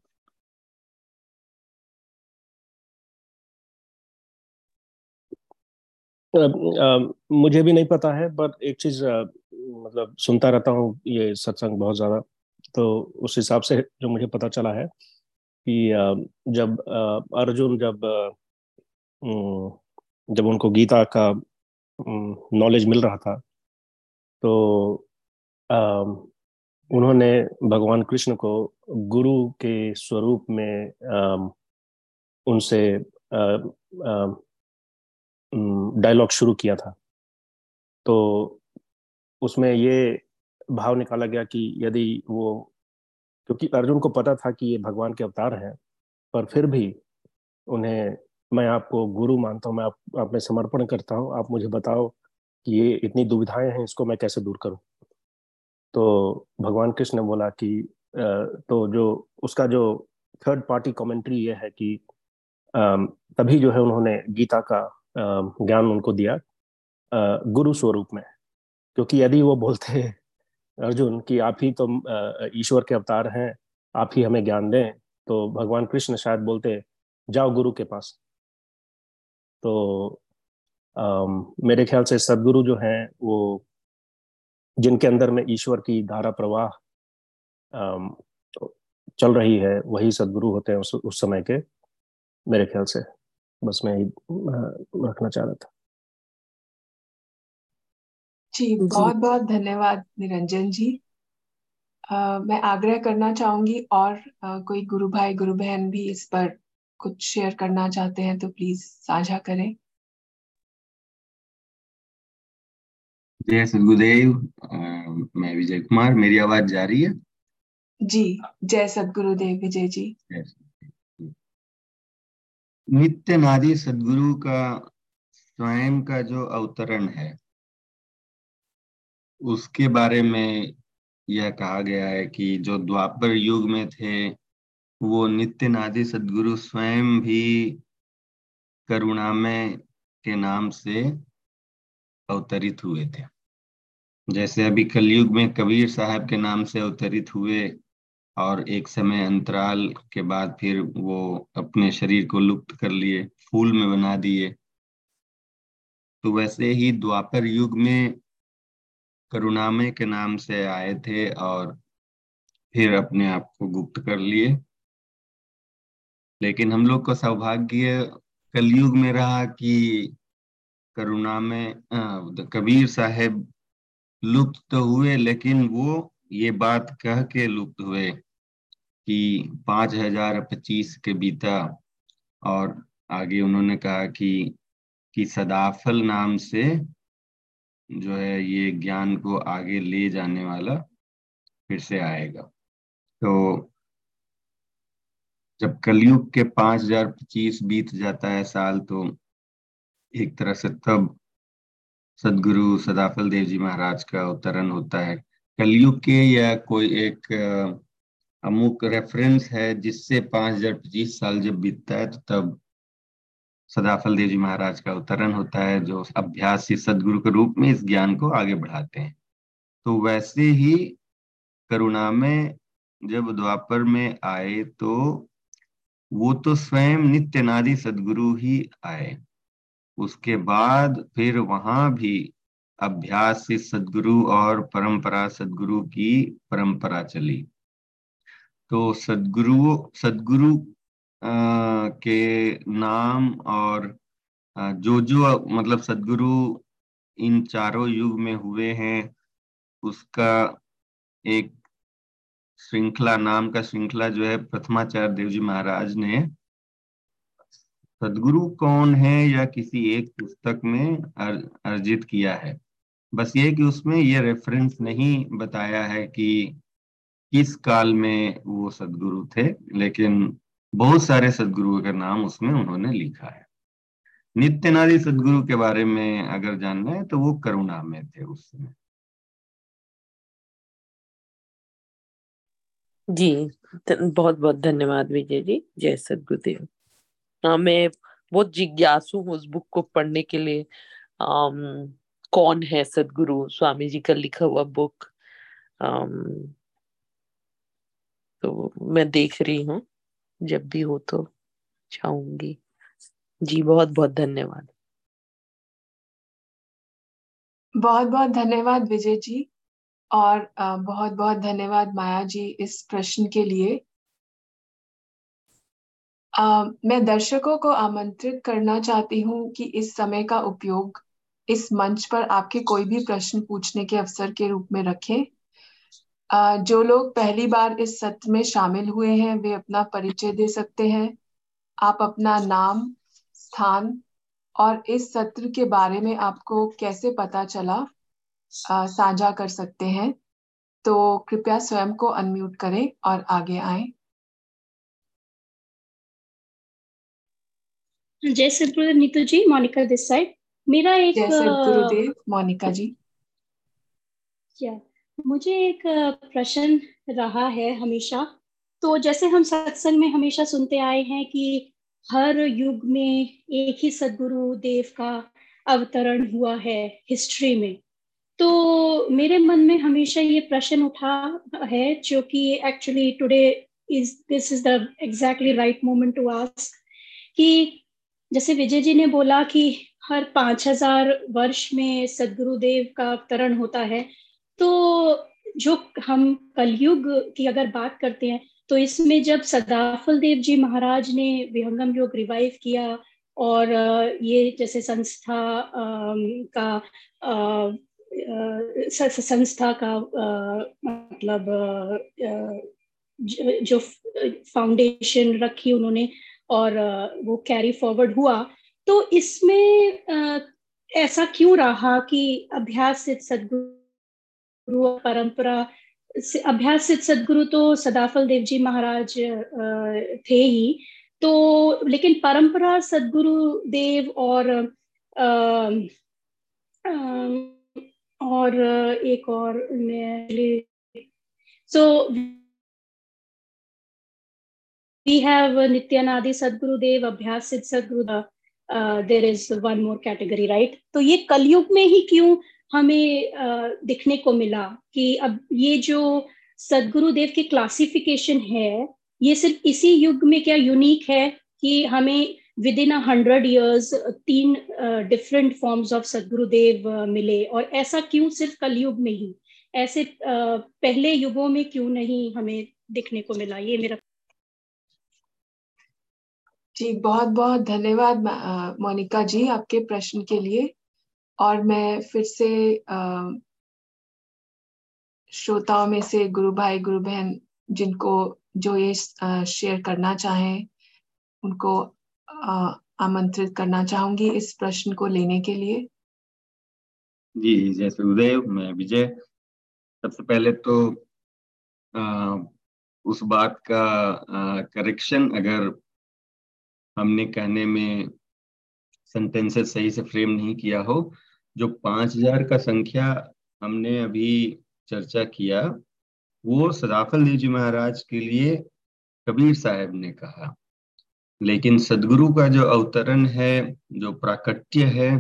मुझे भी नहीं पता है, बट एक चीज़ मतलब सुनता रहता हूँ, ये सत्संग बहुत ज़्यादा तो उस हिसाब से जो मुझे पता चला है कि जब अर्जुन जब जब उनको गीता का नॉलेज मिल रहा था तो उन्होंने भगवान कृष्ण को गुरु के स्वरूप में उनसे डायलॉग शुरू किया था। तो उसमें ये भाव निकाला गया कि यदि वो, क्योंकि अर्जुन को पता था कि ये भगवान के अवतार हैं, पर फिर भी उन्हें मैं आपको गुरु मानता हूँ मैं आप, आप में समर्पण करता हूँ। आप मुझे बताओ कि ये इतनी दुविधाएँ हैं इसको मैं कैसे दूर करूँ? तो भगवान कृष्ण ने बोला कि तो जो उसका जो थर्ड पार्टी कमेंट्री ये है कि तभी जो है उन्होंने गीता का ज्ञान उनको दिया गुरु स्वरूप में। क्योंकि यदि वो बोलते अर्जुन कि आप ही तो ईश्वर के अवतार हैं आप ही हमें ज्ञान दें तो भगवान कृष्ण शायद बोलते जाओ गुरु के पास। तो आ, मेरे ख्याल से सदगुरु जो हैं वो जिनके अंदर में ईश्वर की धारा प्रवाह चल रही है वही सदगुरु होते हैं उस, उस समय के मेरे ख्याल से। बस मैं यही रखना चाह रहा था। जी बहुत बहुत धन्यवाद निरंजन जी। आ, मैं आग्रह करना चाहूँगी और आ, कोई गुरु भाई गुरु बहन भी इस पर कुछ शेयर करना चाहते हैं तो प्लीज़ साझा करें। जय सदगुरुदेव मैं विजय कुमार मेरी आवाज़ जा रही है? जी जय सदगुरुदेव विजय जी। नित्य नादी सदगुरु का स्वयं का जो अवतरण है उसके बारे में यह कहा गया है कि जो द्वापर युग में थे वो नित्य नादि सदगुरु स्वयं भी करुणामय के नाम से अवतरित हुए थे। जैसे अभी कलयुग में कबीर साहब के नाम से अवतरित हुए और एक समय अंतराल के बाद फिर वो अपने शरीर को लुप्त कर लिए, फूल में बना दिए। तो वैसे ही द्वापर युग में करुणामय के नाम से आए थे और फिर अपने आप को गुप्त कर लिए। लेकिन हम लोग का सौभाग्य कलयुग में रहा कि करुणा में कबीर साहेब लुप्त तो हुए, लेकिन वो ये बात कह के लुप्त हुए कि पाँच हज़ार पच्चीस के बीता और आगे उन्होंने कहा कि कि सदाफल नाम से जो है ये ज्ञान को आगे ले जाने वाला फिर से आएगा। तो जब कलयुग के पाँच हज़ार पच्चीस बीत जाता है साल तो एक तरह से तब सदगुरु सदाफल देव जी महाराज का अवतरण होता है। कलयुग के या कोई एक अमुक रेफरेंस है जिससे पाँच हज़ार पच्चीस साल जब बीतता है तो तब सदाफल देव जी महाराज का अवतरण होता है, जो अभ्यासी सदगुरु के रूप में इस ज्ञान को आगे बढ़ाते हैं। तो वैसे ही करुणा में जब द्वापर में आए तो वो तो स्वयं नित्य नादी सदगुरु ही आए। उसके बाद फिर वहाँ भी अभ्यास से सदगुरु और परंपरा सदगुरु की परंपरा चली। तो सदगुरु सदगुरु के नाम और जो जो मतलब सदगुरु इन चारों युग में हुए हैं, उसका एक श्रृंखला नाम का श्रृंखला जो है प्रथमाचार्य देव जी महाराज ने। सदगुरु कौन है या किसी एक पुस्तक में अर, अर्जित किया है? बस ये कि उसमें ये रेफरेंस नहीं बताया है कि किस काल में वो सदगुरु थे लेकिन बहुत सारे सदगुरुओं का नाम उसमें उन्होंने लिखा है। नित्यनादि सदगुरु के बारे में अगर जानना है तो वो करुणा में थे उस समय। जी बहुत बहुत धन्यवाद विजय जी जय सदगुरुदेव हाँ मैं बहुत जिज्ञासु हूँ उस बुक को पढ़ने के लिए। आम, कौन है सदगुरु स्वामी जी का लिखा हुआ बुक? आम, तो मैं देख रही हूँ जब भी हो तो चाहूँगी। जी बहुत बहुत धन्यवाद। बहुत बहुत धन्यवाद विजय जी। और बहुत बहुत धन्यवाद माया जी इस प्रश्न के लिए। आ, मैं दर्शकों को आमंत्रित करना चाहती हूँ कि इस समय का उपयोग इस मंच पर आपके कोई भी प्रश्न पूछने के अवसर के रूप में रखें। आ, जो लोग पहली बार इस सत्र में शामिल हुए हैं वे अपना परिचय दे सकते हैं। आप अपना नाम स्थान और इस सत्र के बारे में आपको कैसे पता चला? साझा कर सकते हैं। तो कृपया स्वयं को अनम्यूट करें और आगे आए। जय Sadgurudev Neetu ji Monica this side. मेरा एक जय सदगुरुदेव मोनिका जी। क्या मुझे एक प्रश्न रहा है हमेशा। तो जैसे हम सत्संग में हमेशा सुनते आए हैं कि हर युग में एक ही सदगुरु देव का अवतरण हुआ है हिस्ट्री में। तो मेरे मन में हमेशा ये प्रश्न उठा है जो कि actually today is this is the exactly right moment to ask कि जैसे विजय जी ने बोला कि हर पाँच हज़ार वर्ष में सदगुरुदेव का अवतरण होता है तो जो हम कलयुग की अगर बात करते हैं तो इसमें जब सदाफल देव जी महाराज ने विहंगम योग रिवाइव किया और ये जैसे संस्था का संस्था का मतलब जो फाउंडेशन रखी उन्होंने और वो कैरी फॉरवर्ड हुआ। तो इसमें ऐसा क्यों रहा कि अभ्यास सदगुरु परंपरा अभ्यास सिद्ध सदगुरु तो सदाफल देव जी महाराज थे ही। तो लेकिन परंपरा सदगुरु देव और आ, आ, और एक और सो वी हैव नित्यानादि सदगुरुदेव अभ्यास सिद्ध Sadguru there is one more category right तो ये कलयुग में ही क्यों हमें uh, दिखने को मिला कि अब ये जो सदगुरुदेव के क्लासिफिकेशन है ये सिर्फ़ इसी युग में क्या यूनिक है कि हमें विद इन हंड्रेड ईयर्स तीन डिफरेंट फॉर्म्स ऑफ़ सदगुरुदेव मिले। और ऐसा क्यों सिर्फ़ कलयुग में ही? ऐसे uh, पहले युगों में क्यों नहीं हमें दिखने को मिला? ये मेरा जी बहुत बहुत धन्यवाद मोनिका जी आपके प्रश्न के लिए। और मैं फिर से श्रोताओं में से गुरु भाई गुरु बहन जिनको जो ये शेयर करना चाहें उनको आमंत्रित करना चाहूँगी इस प्रश्न को लेने के लिए। जी जैसे उदय मैं विजय। सबसे पहले तो आ, उस बात का करेक्शन अगर हमने कहने में सेंटेंसेस सही से फ्रेम नहीं किया हो जो पाँच हज़ार का संख्या हमने अभी चर्चा किया वो सदाफल देव जी महाराज के लिए कबीर साहब ने कहा। लेकिन सदगुरु का जो अवतरण है, जो प्राकट्य है,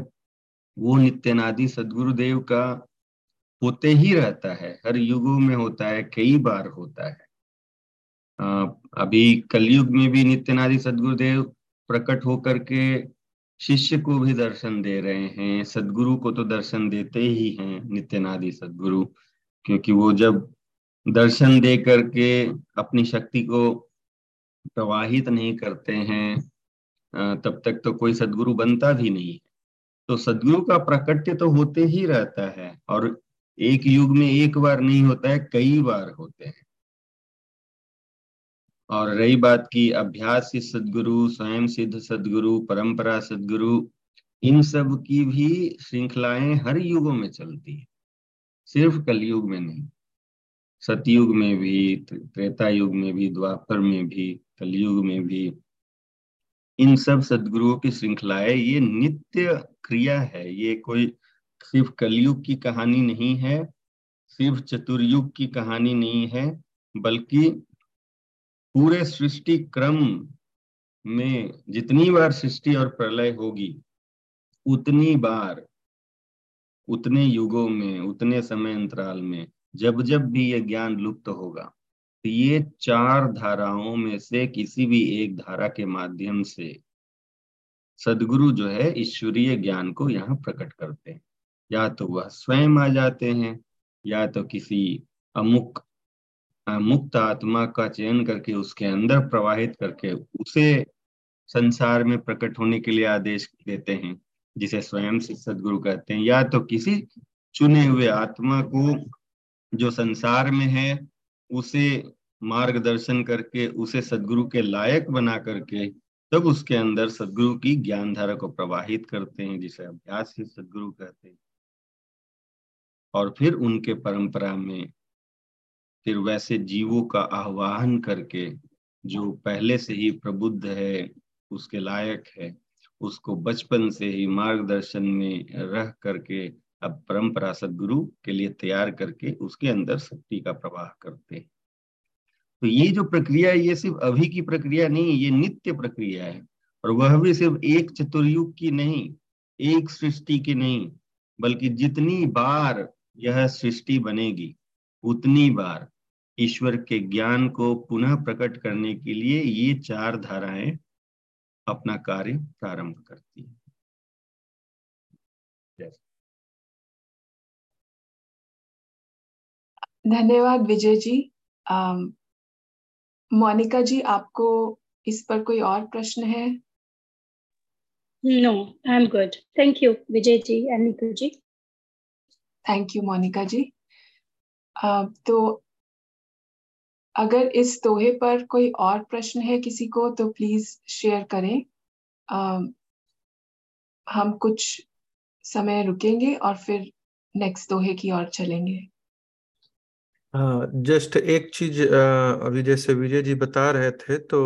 वो नित्यनादि सदगुरुदेव का होते ही रहता है। हर युगों में होता है, कई बार होता है। अभी कलयुग में भी नित्यनादि सदगुरुदेव प्रकट होकर के शिष्य को भी दर्शन दे रहे हैं, सदगुरु को तो दर्शन देते ही हैं नित्यनादि सदगुरु, क्योंकि वो जब दर्शन दे करके अपनी शक्ति को प्रवाहित नहीं करते हैं तब तक तो कोई सदगुरु बनता भी नहीं। तो सदगुरु का प्रकट्य तो होते ही रहता है और एक युग में एक बार नहीं होता है, कई बार होते हैं। और रही बात की अभ्यास सदगुरु, स्वयं सिद्ध सदगुरु, परंपरा सदगुरु, इन सब की भी श्रृंखलाएँ हर युगों में चलती है। सिर्फ़ कलयुग में नहीं, सतयुग में भी, त्रेता युग में भी, द्वापर में भी कलयुग में भी। इन सब सदगुरुओं की श्रृंखलाएँ, ये नित्य क्रिया है। ये कोई सिर्फ़ कलयुग की कहानी नहीं है सिर्फ़ चतुर्युग की कहानी नहीं है, बल्कि पूरे सृष्टि क्रम में जितनी बार सृष्टि और प्रलय होगी, उतनी बार, उतने युगों में, उतने समय अंतराल में, जब जब भी ये ज्ञान लुप्त होगा। तो ये चार धाराओं में से किसी भी एक धारा के माध्यम से सदगुरु जो है ईश्वरीय ज्ञान को यहाँ प्रकट करते हैं। या तो वह स्वयं आ जाते हैं, या तो किसी अमुक, मुक्त आत्मा का चयन करके उसके अंदर प्रवाहित करके उसे संसार में प्रकट होने के लिए आदेश देते हैं, जिसे स्वयं से सदगुरु कहते हैं। या तो किसी चुने हुए आत्मा को जो संसार में है उसे मार्गदर्शन करके, उसे सदगुरु के लायक बना करके, तब उसके अंदर सदगुरु की ज्ञान धारा को प्रवाहित करते हैं, जिसे अभ्यास ही सदगुरु कहते हैं। और फिर उनके परंपरा में फिर वैसे जीवों का आह्वान करके, जो पहले से ही प्रबुद्ध है, उसके लायक है, उसको बचपन से ही मार्गदर्शन में रह करके अब परंपरा सदगुरु के लिए तैयार करके उसके अंदर शक्ति का प्रवाह करते हैं। तो ये जो प्रक्रिया है, ये सिर्फ़ अभी की प्रक्रिया नहीं, ये नित्य प्रक्रिया है। और वह भी सिर्फ़ एक चतुर्युग की नहीं, एक सृष्टि की नहीं, बल्कि जितनी बार यह सृष्टि बनेगी, उतनी बार ईश्वर के ज्ञान को पुनः प्रकट करने के लिए ये चार धाराएँ अपना कार्य प्रारंभ करती है। धन्यवाद विजय जी। मोनिका जी आपको इस पर कोई और प्रश्न है? No I am good thank you Vijay ji and Neetu ji. Thank you Monica ji. uh, तो अगर इस दोहे पर कोई और प्रश्न है किसी को तो प्लीज़ शेयर करें। आ, हम कुछ समय रुकेंगे और फिर नेक्स्ट दोहे की ओर चलेंगे। हाँ जस्ट एक चीज़ अभी जैसे विजय जी बता रहे थे तो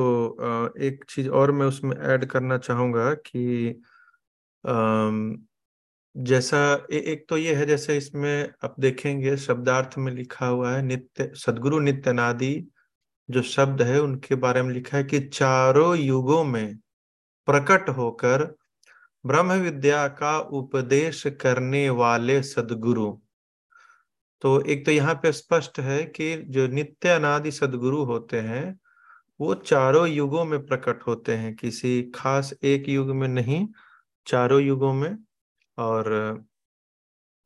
एक चीज़ और मैं उसमें ऐड करना चाहूँगा कि जैसा ए, एक तो ये है जैसे इसमें आप देखेंगे शब्दार्थ में लिखा हुआ है नित्य सदगुरु नित्यनादि जो शब्द है उनके बारे में लिखा है कि चारों युगों में प्रकट होकर ब्रह्म विद्या का उपदेश करने वाले सदगुरु। तो एक तो यहाँ पे स्पष्ट है कि जो नित्य अनादि सदगुरु होते हैं, वो चारों युगों में प्रकट होते हैं। किसी खास एक युग में नहीं, चारों युगों में। और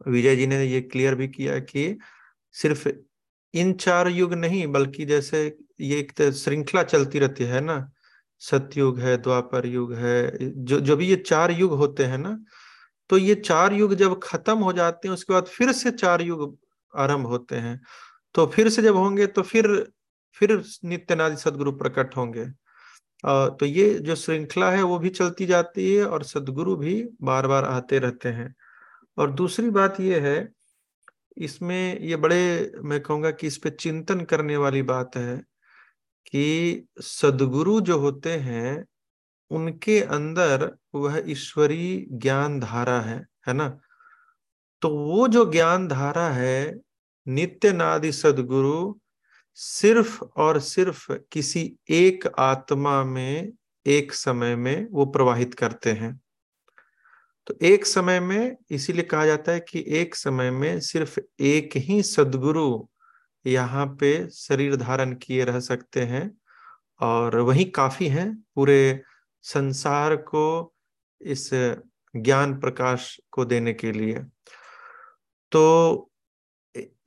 विजय जी ने ये क्लियर भी किया कि सिर्फ़ इन चार युग नहीं, बल्कि जैसे ये एक श्रृंखला चलती रहती है ना, सतयुग है, द्वापर युग है, जो जो भी ये चार युग होते हैं ना तो ये चार युग जब खत्म हो जाते हैं, उसके बाद फिर से चार युग आरंभ होते हैं। तो फिर से जब होंगे तो फिर फिर नित्यनादि सदगुरु प्रकट होंगे। तो ये जो श्रृंखला है, वो भी चलती जाती है और सदगुरु भी बार बार आते रहते हैं। और दूसरी बात ये है, इसमें ये बड़े, मैं कहूँगा कि इस पे चिंतन करने वाली बात है कि सदगुरु जो होते हैं, उनके अंदर वह ईश्वरी ज्ञान धारा है है ना? तो वो जो ज्ञान धारा है नित्य नादि सदगुरु, सिर्फ़ और सिर्फ़ किसी एक आत्मा में, एक समय में वो प्रवाहित करते हैं। तो एक समय में इसीलिए कहा जाता है कि एक समय में सिर्फ़ एक ही सदगुरु यहाँ पे शरीर धारण किए रह सकते हैं और वही काफ़ी हैं पूरे संसार को इस ज्ञान प्रकाश को देने के लिए। तो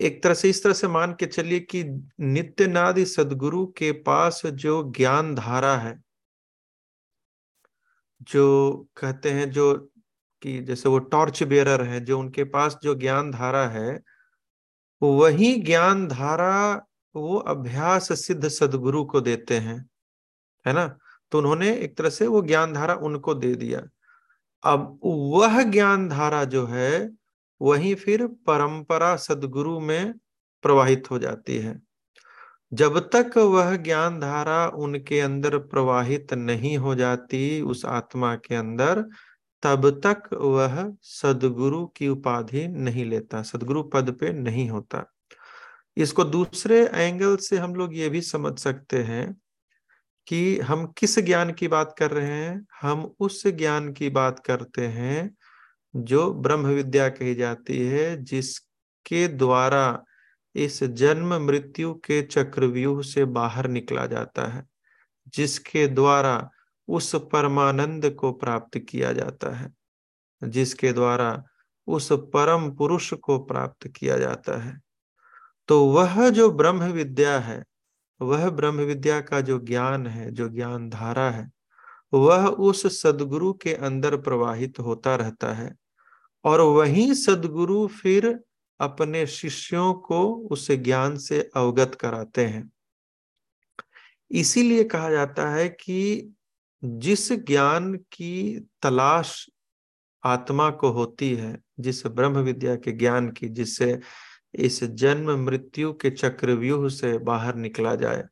एक तरह से इस तरह से मान के चलिए कि नित्य नादि सदगुरु के पास जो ज्ञान धारा है, जो कहते हैं जो कि जैसे वो टॉर्च बेरर है, जो उनके पास जो ज्ञान धारा है, वही ज्ञान धारा वो अभ्यास सिद्ध सदगुरु को देते हैं, है ना? तो उन्होंने एक तरह से वो ज्ञान धारा उनको दे दिया। अब वह ज्ञान धारा जो है वही फिर परंपरा सदगुरु में प्रवाहित हो जाती है। जब तक वह ज्ञान धारा उनके अंदर प्रवाहित नहीं हो जाती, उस आत्मा के अंदर, तब तक वह सदगुरु की उपाधि नहीं लेता, सदगुरु पद पे नहीं होता। इसको दूसरे एंगल से हम लोग ये भी समझ सकते हैं कि हम किस ज्ञान की बात कर रहे हैं? हम उस ज्ञान की बात करते हैं जो ब्रह्म विद्या कही जाती है, जिसके द्वारा इस जन्म मृत्यु के चक्रव्यूह से बाहर निकला जाता है, जिसके द्वारा उस परमानंद को प्राप्त किया जाता है, जिसके द्वारा उस परम पुरुष को प्राप्त किया जाता है। तो वह जो ब्रह्म विद्या है, वह ब्रह्म विद्या का जो ज्ञान है, जो ज्ञान धारा है वह उस सदगुरु के अंदर प्रवाहित होता रहता है और वही सदगुरु फिर अपने शिष्यों को उस ज्ञान से अवगत कराते हैं। इसीलिए कहा जाता है कि जिस ज्ञान की तलाश आत्मा को होती है, जिस ब्रह्म विद्या के ज्ञान की, जिससे इस जन्म मृत्यु के चक्रव्यूह से बाहर निकला जाए,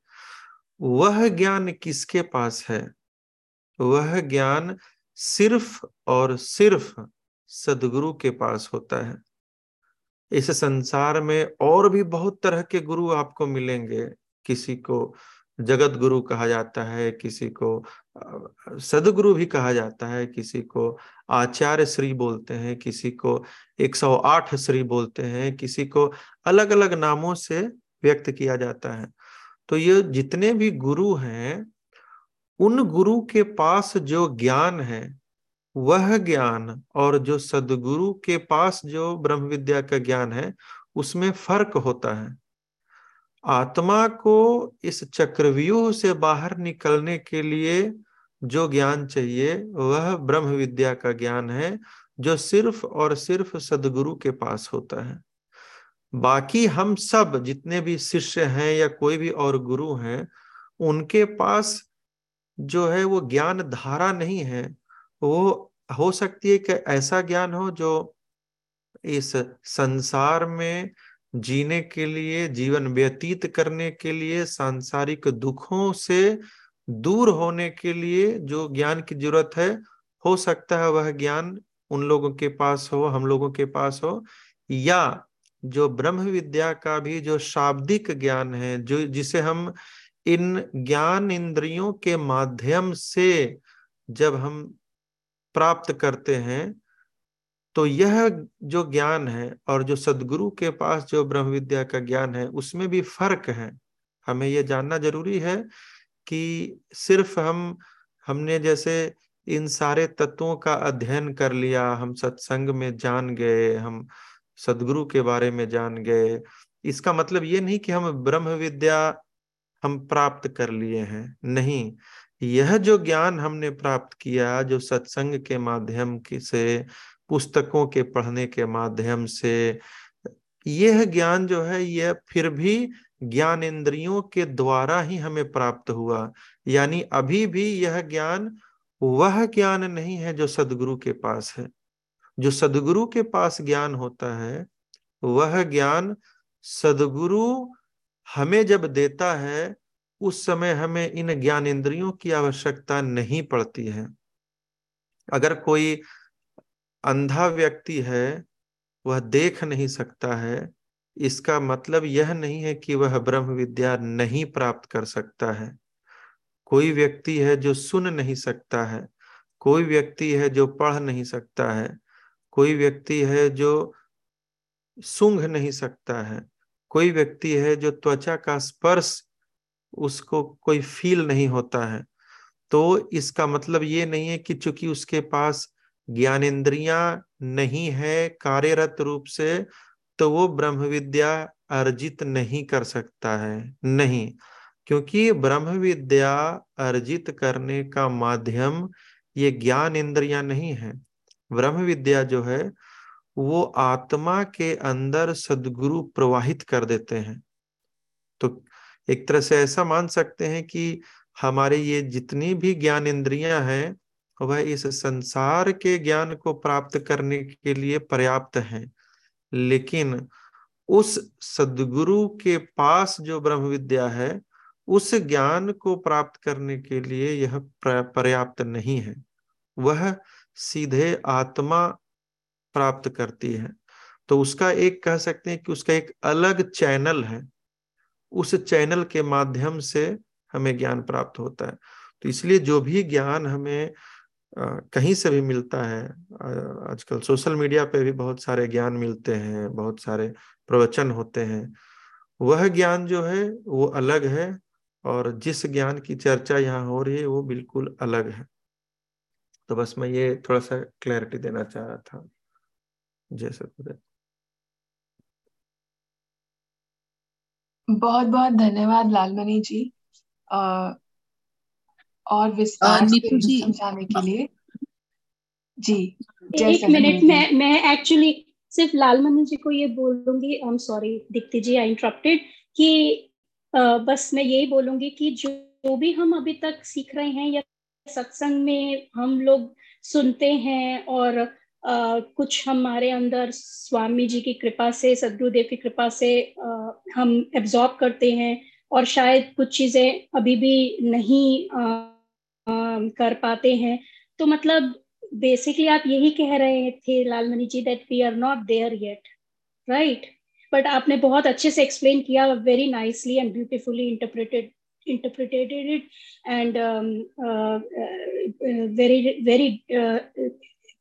वह ज्ञान किसके पास है? वह ज्ञान सिर्फ़ और सिर्फ़ सदगुरु के पास होता है। इस संसार में और भी बहुत तरह के गुरु आपको मिलेंगे। किसी को जगत गुरु कहा जाता है, किसी को सदगुरु भी कहा जाता है, किसी को आचार्य श्री बोलते हैं, किसी को 108 श्री बोलते हैं, किसी को अलग अलग नामों से व्यक्त किया जाता है। तो ये जितने भी गुरु हैं उन गुरु के पास जो ज्ञान है, वह ज्ञान और जो सदगुरु के पास जो ब्रह्म विद्या का ज्ञान है, उसमें फ़र्क होता है। आत्मा को इस चक्रव्यूह से बाहर निकलने के लिए जो ज्ञान चाहिए, वह ब्रह्म विद्या का ज्ञान है, जो सिर्फ़ और सिर्फ़ सदगुरु के पास होता है। बाकी हम सब जितने भी शिष्य हैं या कोई भी और गुरु हैं, उनके पास जो है वो ज्ञान धारा नहीं है, वो हो सकती है कि ऐसा ज्ञान हो जो इस संसार में जीने के लिए, जीवन व्यतीत करने के लिए, सांसारिक दुखों से दूर होने के लिए जो ज्ञान की ज़रूरत है, हो सकता है वह ज्ञान उन लोगों के पास हो, हम लोगों के पास हो, या जो ब्रह्म विद्या का भी जो शाब्दिक ज्ञान है, जो जिसे हम इन ज्ञान इंद्रियों के माध्यम से जब हम प्राप्त करते हैं तो यह जो ज्ञान है और जो सदगुरु के पास जो ब्रह्म विद्या का ज्ञान है, उसमें भी फ़र्क है। हमें यह जानना ज़रूरी है कि सिर्फ़ हम, हमने जैसे इन सारे तत्वों का अध्ययन कर लिया, हम सत्संग में जान गए, हम सदगुरु के बारे में जान गए, इसका मतलब ये नहीं कि हम ब्रह्म विद्या हम प्राप्त कर लिए हैं। नहीं, यह जो ज्ञान हमने प्राप्त किया, जो सत्संग के माध्यम से, पुस्तकों के पढ़ने के माध्यम से, यह ज्ञान जो है, यह फिर भी ज्ञान इंद्रियों के द्वारा ही हमें प्राप्त हुआ। यानी अभी भी यह ज्ञान वह ज्ञान नहीं है जो सदगुरु के पास है। जो सदगुरु के पास ज्ञान होता है, वह ज्ञान सदगुरु हमें जब देता है, उस समय हमें इन ज्ञान इंद्रियों की आवश्यकता नहीं पड़ती है। अगर कोई अंधा व्यक्ति है, वह देख नहीं सकता है, इसका मतलब यह नहीं है कि वह ब्रह्म विद्या नहीं प्राप्त कर सकता है। कोई व्यक्ति है जो सुन नहीं सकता है, कोई व्यक्ति है जो पढ़ नहीं सकता है, कोई व्यक्ति है जो सूंघ नहीं सकता है कोई व्यक्ति है जो त्वचा का स्पर्श उसको कोई फील नहीं होता है तो इसका मतलब ये नहीं है कि चूँकि उसके पास ज्ञानेन्द्रिया नहीं है, कार्यरत रूप से तो वो ब्रह्म विद्या अर्जित नहीं कर सकता है। नहीं, क्योंकि ब्रह्म विद्या अर्जित करने का माध्यम ये ज्ञान इंद्रिया नहीं है। ब्रह्म विद्या जो है वो आत्मा के अंदर सदगुरु प्रवाहित कर देते हैं। तो एक तरह से ऐसा मान सकते हैं कि हमारे ये जितनी भी ज्ञान इंद्रियाँ हैं, वह इस संसार के ज्ञान को प्राप्त करने के लिए पर्याप्त हैं। लेकिन उस सदगुरु के पास जो ब्रह्म विद्या है, उस ज्ञान को प्राप्त करने के लिए यह पर्याप्त नहीं है। वह सीधे आत्मा प्राप्त करती है। तो उसका एक कह सकते हैं कि उसका एक अलग चैनल है। उस चैनल के माध्यम से हमें ज्ञान प्राप्त होता है। तो इसलिए जो भी ज्ञान हमें कहीं से भी मिलता है आजकल सोशल मीडिया पे भी बहुत सारे ज्ञान मिलते हैं, बहुत सारे प्रवचन होते हैं। वह ज्ञान जो है, वो अलग है और जिस ज्ञान की चर्चा यहाँ हो रही है, वो बिल्कुल अलग है। तो बस मैं ये थोड़ा सा क्लैरिटी देना चाह रहा था। जय सतगुरुदेव बहुत बहुत धन्यवाद लालमणि जी आ, और विस्तार से समझाने के लिए। जी एक मिनट मैं मैं एक्चुअली सिर्फ़ लालमणि जी को ये बोलूँगी I am sorry Deepti ji I interrupted कि आ, बस मैं यही बोलूँगी कि जो, जो भी हम अभी तक सीख रहे हैं या सत्संग में हम लोग सुनते हैं और आ, कुछ हमारे अंदर स्वामी जी की कृपा से सदगुरुदेव की कृपा से आ, हम एब्जॉर्ब करते हैं और शायद कुछ चीज़ें अभी भी नहीं आ, कर पाते हैं। तो मतलब बेसिकली आप यही कह रहे थे Lalmani ji that we are not there yet right but आपने बहुत अच्छे से एक्सप्लेन किया very nicely and beautifully interpreted uh, uh, very very uh,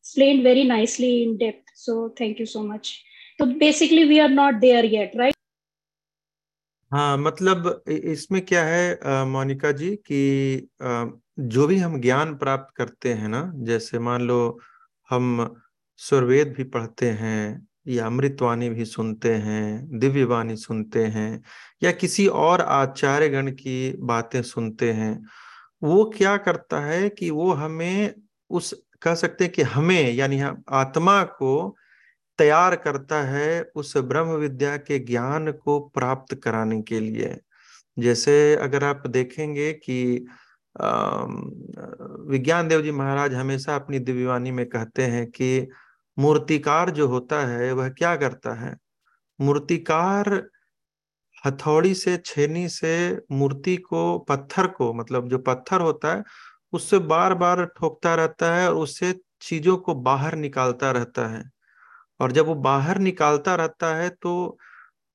explained very nicely in depth. So, thank you so much. So, basically, we are not there yet, right? हाँ मतलब इसमें क्या है मोनिका जी, कि जो भी हम ज्ञान प्राप्त करते हैं ना, जैसे मान लो हम सुरवेद भी पढ़ते हैं, या अमृतवाणी भी सुनते हैं दिव्य वाणी सुनते हैं, या किसी और आचार्य गण की बातें सुनते हैं, वो क्या करता है कि वो हमें उस कह सकते हैं कि हमें, यानी हम, आत्मा को तैयार करता है उस ब्रह्म विद्या के ज्ञान को प्राप्त कराने के लिए। जैसे अगर आप देखेंगे कि विज्ञान देव जी महाराज हमेशा अपनी दिव्यवाणी में कहते हैं कि मूर्तिकार जो होता है वह क्या करता है? मूर्तिकार हथौड़ी से, छेनी से मूर्ति को, पत्थर को मतलब जो पत्थर होता है उससे बार बार ठोकता रहता है और उससे चीज़ों को बाहर निकालता रहता है। और जब वो बाहर निकालता रहता है तो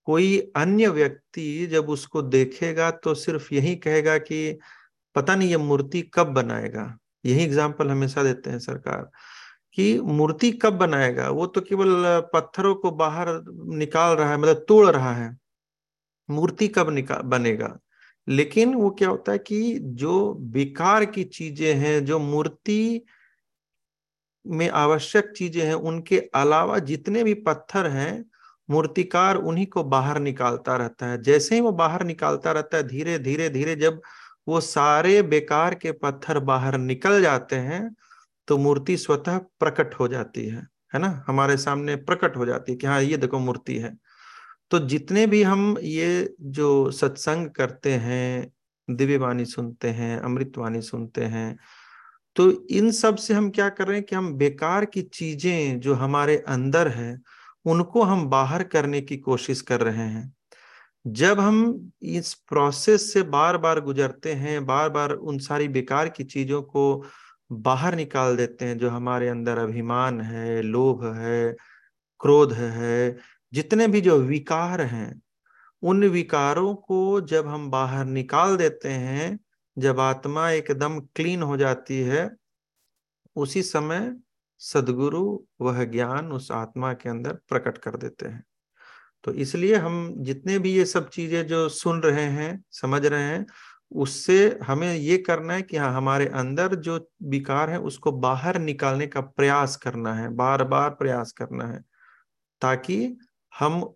कोई अन्य व्यक्ति जब उसको देखेगा तो सिर्फ़ यही कहेगा कि पता नहीं ये मूर्ति कब बनाएगा। यही एग्ज़ाम्पल हमेशा देते हैं सरकार कि मूर्ति कब बनाएगा? वो तो केवल पत्थरों को बाहर निकाल रहा है मतलब तोड़ रहा है। मूर्ति कब निकाल बनेगा? लेकिन वो क्या होता है कि जो बेकार की चीज़ें हैं, जो मूर्ति में आवश्यक चीज़ें हैं, उनके अलावा जितने भी पत्थर हैं, मूर्तिकार उन्हीं को बाहर निकालता रहता है। जैसे ही वो बाहर निकालता रहता है, धीरे धीरे धीरे जब वो सारे बेकार के पत्थर बाहर निकल जाते हैं तो मूर्ति स्वतः प्रकट हो जाती है है ना? हमारे सामने प्रकट हो जाती है कि हाँ ये देखो मूर्ति है। तो जितने भी हम ये जो सत्संग करते हैं, दिव्य वाणी सुनते हैं अमृतवाणी सुनते हैं तो इन सबसे हम क्या कर रहे हैं कि हम बेकार की चीज़ें जो हमारे अंदर है, उनको हम बाहर करने की कोशिश कर रहे हैं। जब हम इस प्रोसेस से बार बार गुजरते हैं बार बार उन सारी बेकार की चीज़ों को बाहर निकाल देते हैं, जो हमारे अंदर अभिमान है, लोभ है, क्रोध है जितने भी जो विकार हैं, उन विकारों को जब हम बाहर निकाल देते हैं, जब आत्मा एकदम क्लीन हो जाती है, उसी समय सदगुरु वह ज्ञान उस आत्मा के अंदर प्रकट कर देते हैं। तो इसलिए हम जितने भी ये सब चीज़ें जो सुन रहे हैं, समझ रहे हैं, उससे हमें ये करना है कि हाँ हमारे अंदर जो विकार है, उसको बाहर निकालने का प्रयास करना है बार बार प्रयास करना है, ताकि हम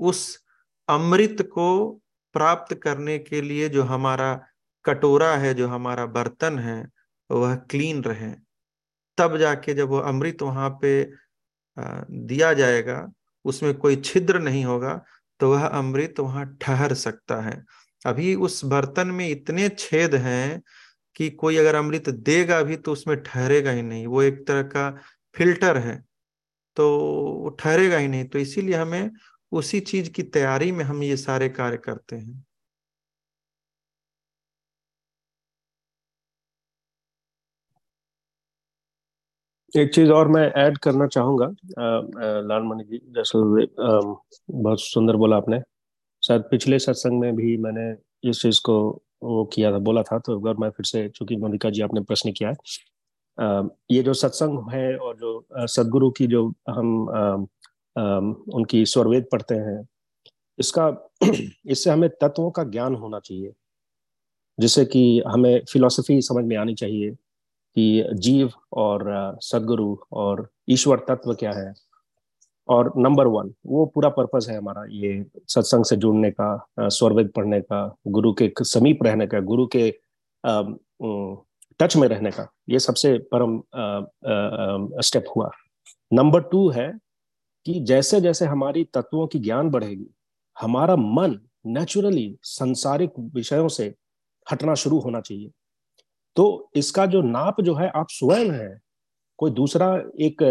उस अमृत को प्राप्त करने के लिए जो हमारा कटोरा है, जो हमारा बर्तन है, वह क्लीन रहे। तब जाके जब वो अमृत वहाँ पे दिया जाएगा, उसमें कोई छिद्र नहीं होगा तो वह अमृत वहाँ ठहर सकता है। अभी उस बर्तन में इतने छेद हैं कि कोई अगर अमृत देगा भी तो उसमें ठहरेगा ही नहीं। वो एक तरह का फ़िल्टर है। तो ठहरेगा ही नहीं तो इसीलिए हमें उसी चीज़ की तैयारी में हम ये सारे कार्य करते हैं। एक चीज़ और मैं ऐड करना चाहूँगा। लालमणि जी, दरअसल बहुत सुंदर बोला आपने। शायद पिछले सत्संग में भी मैंने इस चीज़ को वो किया था, बोला था तो अगर मैं फिर से, चूँकि मोनिका जी आपने प्रश्न किया है ये जो सत्संग है और जो सदगुरु की जो हम उनकी स्वरवेद पढ़ते हैं, इसका, इससे हमें तत्वों का ज्ञान होना चाहिए, जिससे कि हमें फिलॉसफी समझ में आनी चाहिए कि जीव और सदगुरु और ईश्वर तत्व क्या है। और नंबर वन वो पूरा पर्पज है हमारा, ये सत्संग से जुड़ने का स्वरवेद पढ़ने का, गुरु के समीप रहने का, गुरु के टच में रहने का, ये सबसे परम स्टेप हुआ। नंबर टू है कि जैसे जैसे हमारी तत्वों की ज्ञान बढ़ेगी, हमारा मन नेचुरली संसारिक विषयों से हटना शुरू होना चाहिए। तो इसका जो नाप जो है, आप स्वयं है, कोई दूसरा एक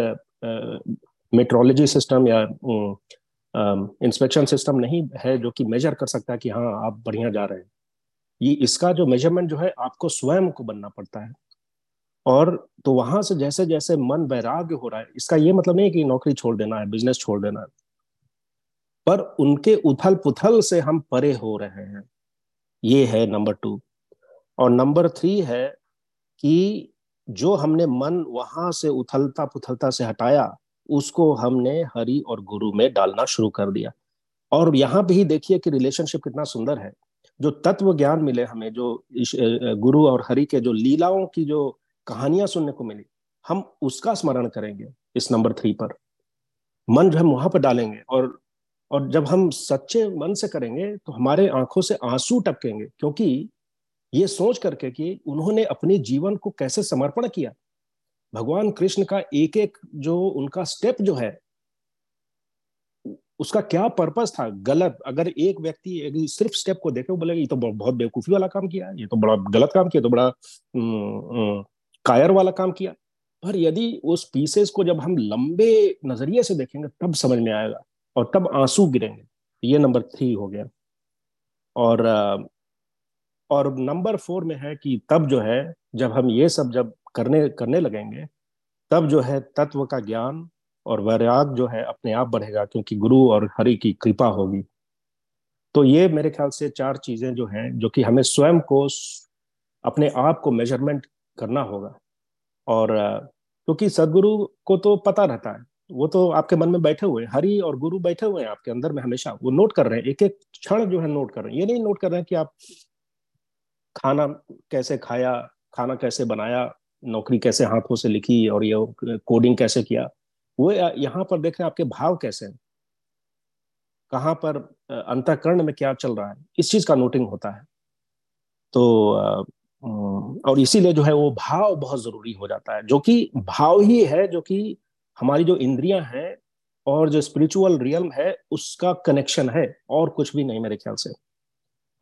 मेट्रोलॉजी सिस्टम या इंस्पेक्शन सिस्टम नहीं है जो कि मेजर कर सकता है कि हाँ आप बढ़िया जा रहे हैं। ये इसका जो मेज़रमेंट जो है, आपको स्वयं को बनना पड़ता है। और तो वहाँ से जैसे जैसे मन वैराग्य हो रहा है, इसका ये मतलब नहीं कि नौकरी छोड़ देना है बिज़नेस छोड़ देना है। पर उनके उथल पुथल से हम परे हो रहे हैं। ये है नंबर टू और नंबर थ्री है कि जो हमने मन वहाँ से उथलता पुथलता से हटाया, उसको हमने हरि और गुरु में डालना शुरू कर दिया। और यहाँ पे ही देखिए कि रिलेशनशिप कितना सुंदर है। जो तत्व ज्ञान मिले हमें, जो गुरु और हरि के जो लीलाओं की जो कहानियाँ सुनने को मिली, हम उसका स्मरण करेंगे इस नंबर थ्री पर। मन जो हम वहाँ पर डालेंगे और और जब हम सच्चे मन से करेंगे तो हमारे आँखों से आँसू टपकेंगे, क्योंकि ये सोच करके कि उन्होंने अपने जीवन को कैसे समर्पण किया। भगवान कृष्ण का एक एक जो उनका स्टेप जो है उसका क्या पर्पस था? गलत। अगर एक व्यक्ति सिर्फ़ स्टेप को देखे, वो बोलेगा, ये तो बहुत बेवकूफ़ी वाला काम किया, ये तो बड़ा गलत काम किया तो बड़ा कायर वाला काम किया। पर यदि उस पीसेस को जब हम लंबे नज़रिए से देखेंगे, तब समझ में आएगा और तब आँसू गिरेंगे। ये नंबर थ्री हो गया। और और नंबर फोर में है कि तब जो है, जब हम ये सब जब करने करने लगेंगे, तब जो है तत्व का ज्ञान और वैराग जो है अपने आप बढ़ेगा क्योंकि गुरु और हरि की कृपा होगी। तो ये मेरे ख्याल से चार चीज़ें जो हैं, जो कि हमें स्वयं को अपने आप को मेज़रमेंट करना होगा। और क्योंकि सदगुरु को तो पता रहता है, वो तो आपके मन में बैठे हुए हरि और गुरु बैठे हुए हैं आपके अंदर में हमेशा, वो नोट कर रहे हैं एक एक क्षण जो है नोट कर रहे हैं। ये नहीं नोट कर रहे हैं कि आप खाना कैसे खाया, खाना कैसे बनाया, नौकरी कैसे हाथों से लिखी और ये कोडिंग कैसे किया। वो यहाँ पर देख रहे हैं आपके भाव कैसे हैं। कहाँ पर अंतकरण में क्या चल रहा है, इस चीज़ का नोटिंग होता है। तो और इसीलिए जो है वो भाव बहुत ज़रूरी हो जाता है, जो कि भाव ही है, जो कि हमारी जो इंद्रियाँ हैं और जो स्पिरिचुअल रियल्म है, उसका कनेक्शन है, और कुछ भी नहीं मेरे ख्याल से।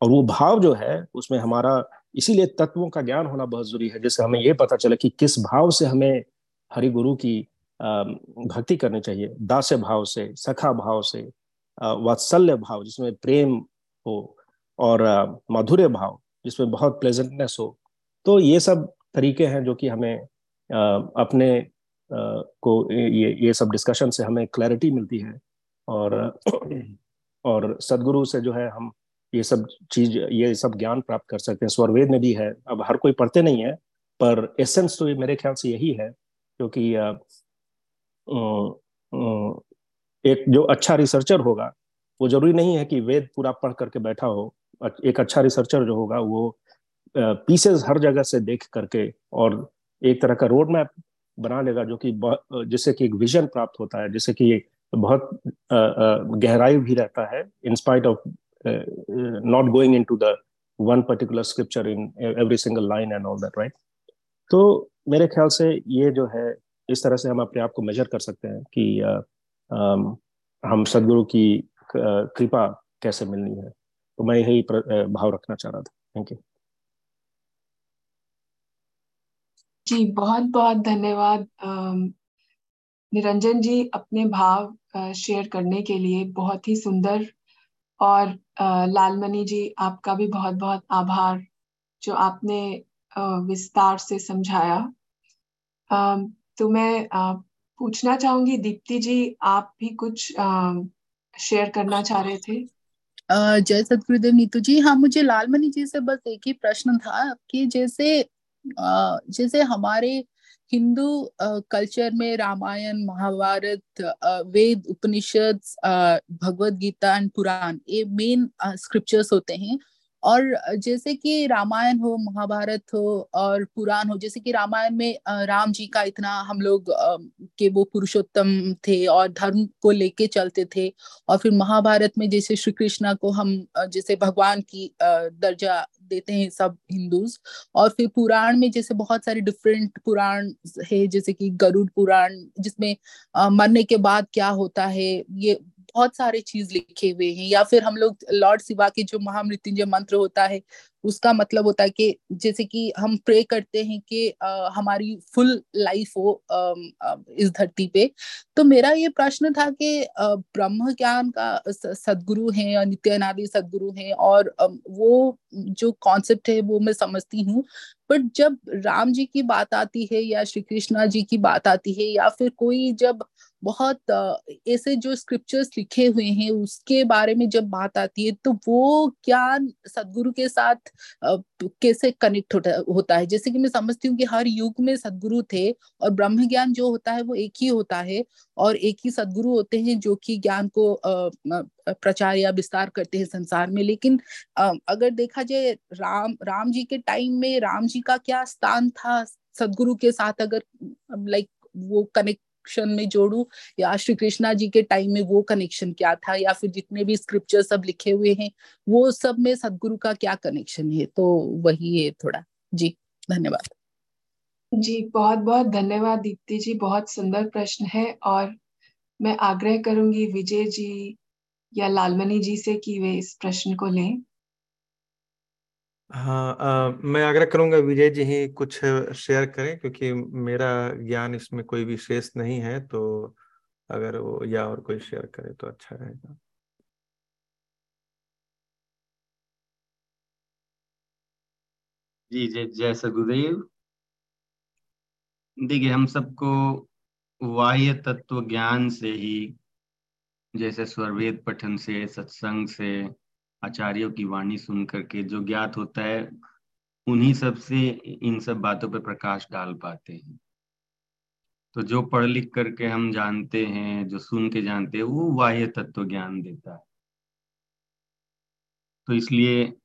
और वो भाव जो है, उसमें हमारा, इसीलिए तत्वों का ज्ञान होना बहुत ज़रूरी है, जिससे हमें ये पता चले कि किस भाव से हमें हरि गुरु की भक्ति करनी चाहिए दास्य भाव से सखा भाव से वात्सल्य भाव जिसमें प्रेम हो और माधुर्य भाव जिसमें बहुत प्लेजेंटनेस हो। तो ये सब तरीके हैं जो कि हमें अपने को ये ये सब डिस्कशन से हमें क्लैरिटी मिलती है और और सदगुरु से जो है हम ये सब चीज़ ये सब ज्ञान प्राप्त कर सकते हैं। स्वरवेद में भी है। अब हर कोई पढ़ते नहीं है पर एसेंस तो मेरे ख्याल से यही है क्योंकि एक जो अच्छा रिसर्चर होगा, वो ज़रूरी नहीं है कि वेद पूरा पढ़ करके बैठा हो। एक अच्छा रिसर्चर जो होगा, वो पीसेस हर जगह से देख करके और एक तरह का रोड मैप बना लेगा जो कि जिससे कि एक विजन प्राप्त होता है, जिससे कि बहुत गहराई भी रहता है in spite of not going in to the one particular scripture in every single line and all that right तो मेरे ख्याल से ये जो है इस तरह से हम अपने आप को मेजर कर सकते हैं कि uh, um, हम सदगुरु की कृपा कैसे मिलनी है। तो मैं यही भाव रखना चाह रहा था। थैंक यू जी बहुत बहुत धन्यवाद निरंजन जी अपने भाव शेयर करने के लिए बहुत ही सुंदर और लालमणि जी आपका भी बहुत बहुत आभार जो आपने विस्तार से समझाया। तो मैं पूछना चाहूँगी, दीप्ति जी, आप भी कुछ शेयर करना चाह रहे थे? जय सतगुरुदेव नीतू जी। हाँ मुझे लालमणि जी से बस एक ही प्रश्न था कि जैसे जैसे हमारे हिंदू कल्चर में रामायण, महाभारत वेद, उपनिषद भगवत गीता एंड पुराण, ये मेन स्क्रिप्चर्स होते हैं। और जैसे कि रामायण हो, महाभारत हो और पुराण हो, जैसे कि रामायण में राम जी का इतना हम लोग के वो पुरुषोत्तम थे और धर्म को लेके चलते थे और फिर महाभारत में जैसे श्री कृष्णा को हम जैसे भगवान की दर्जा देते हैं सब हिंदूज और फिर पुराण में जैसे बहुत सारे डिफरेंट पुराण है, जैसे कि गरुड़ पुराण जिसमें मरने के बाद क्या होता है, ये बहुत सारे चीज़ लिखे हुए हैं या फिर हम लोग लॉर्ड शिवा के जो महामृत्युंजय मंत्र होता है उसका मतलब होता है कि जैसे कि हम प्रे करते हैं कि आ, हमारी फुल लाइफ हो आ, इस धरती पे। तो मेरा ये प्रश्न था कि ब्रह्म ज्ञान का सदगुरु हैं नित्यानादि सदगुरु हैं और वो जो कॉन्सेप्ट है वो मैं समझती हूँ। बट जब राम जी की बात आती है या श्री कृष्णा जी की बात आती है या फिर कोई जब बहुत ऐसे जो स्क्रिप्चर्स लिखे हुए हैं, उसके बारे में जब बात आती है तो वो ज्ञान सदगुरु के साथ कैसे कनेक्ट होता है? जैसे कि मैं समझती हूँ कि हर युग में सदगुरु थे और ब्रह्म ज्ञान जो होता है वो एक ही होता है और एक ही सदगुरु होते हैं जो कि ज्ञान को प्रचार या विस्तार करते हैं संसार में। लेकिन अगर देखा जाए राम राम जी के टाइम में राम जी का क्या स्थान था सदगुरु के साथ? अगर लाइक वो कनेक्ट कनेक्शन में जोड़ू, या श्री कृष्णा जी के टाइम में वो कनेक्शन क्या था, या फिर जितने भी स्क्रिप्चर सब लिखे हुए हैं, वो सब में सदगुरु का क्या कनेक्शन है? तो वही है थोड़ा। जी, धन्यवाद। जी, बहुत बहुत धन्यवाद दीप्ति जी, बहुत सुंदर प्रश्न है, और मैं आग्रह करूँगी विजय जी या लालमणि जी से कि वे इस प्रश्न को लें। हाँ मैं आग्रह करूँगा विजय जी ही कुछ शेयर करें, क्योंकि मेरा ज्ञान इसमें कोई विशेष नहीं है तो अगर वो या और कोई शेयर करे तो अच्छा रहेगा। जी, जय जय सदगुरुदेव देखिए, हम सबको बाह्य तत्व ज्ञान से ही, जैसे स्वरवेद पठन से, सत्संग से आचार्यों की वाणी सुन करके जो ज्ञात होता है, उन्हीं सबसे इन सब बातों पर प्रकाश डाल पाते हैं। तो जो पढ़ लिख करके हम जानते हैं, जो सुन के जानते हैं, वो बाह्य तत्व ज्ञान देता है। तो इसलिए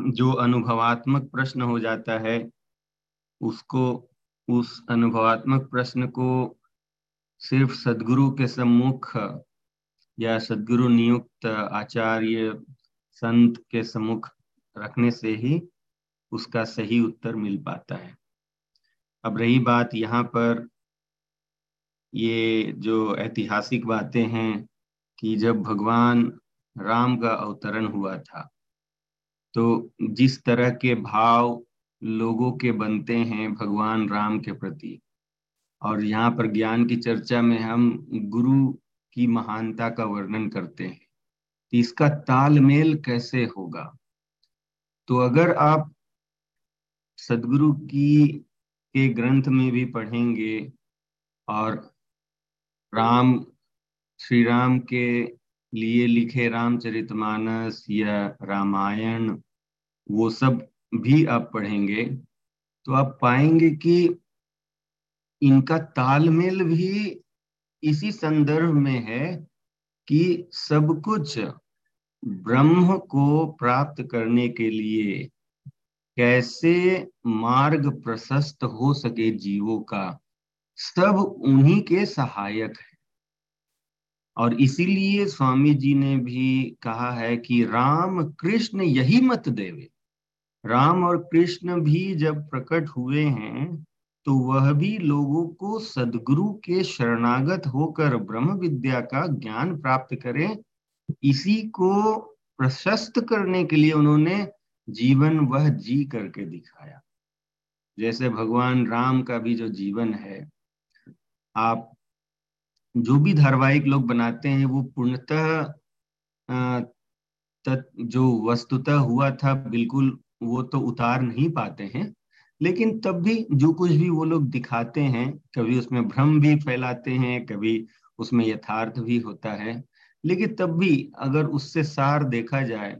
जो अनुभवात्मक प्रश्न हो जाता है, उसको, उस अनुभवात्मक प्रश्न को सिर्फ़ सदगुरु के सम्मुख या सदगुरु नियुक्त आचार्य संत के सम्मुख रखने से ही उसका सही उत्तर मिल पाता है। अब रही बात यहाँ पर, ये जो ऐतिहासिक बातें हैं कि जब भगवान राम का अवतरण हुआ था तो जिस तरह के भाव लोगों के बनते हैं भगवान राम के प्रति, और यहाँ पर ज्ञान की चर्चा में हम गुरु की महानता का वर्णन करते हैं। इसका तालमेल कैसे होगा? तो अगर आप सदगुरु की, के ग्रंथ में भी पढ़ेंगे और राम, श्री राम के लिए लिखे रामचरितमानस या रामायण, वो सब भी आप पढ़ेंगे तो आप पाएँगे कि इनका तालमेल भी इसी संदर्भ में है कि सब कुछ ब्रह्म को प्राप्त करने के लिए कैसे मार्ग प्रशस्त हो सके जीवों का, सब उन्हीं के सहायक है। और इसीलिए स्वामी जी ने भी कहा है कि राम कृष्ण यही मत देवे। राम और कृष्ण भी जब प्रकट हुए हैं तो वह भी लोगों को सदगुरु के शरणागत होकर ब्रह्म विद्या का ज्ञान प्राप्त करें। इसी को प्रशस्त करने के लिए उन्होंने जीवन वह जी करके दिखाया। जैसे भगवान राम का भी जो जीवन है, आप जो भी धारावाहिक लोग बनाते हैं, वो पूर्णतः जो वस्तुतः हुआ था, बिल्कुल वो तो उतार नहीं पाते हैं। लेकिन तब भी जो कुछ भी वो लोग दिखाते हैं, कभी उसमें भ्रम भी फैलाते हैं, कभी उसमें यथार्थ भी होता है, लेकिन तब भी अगर उससे सार देखा जाए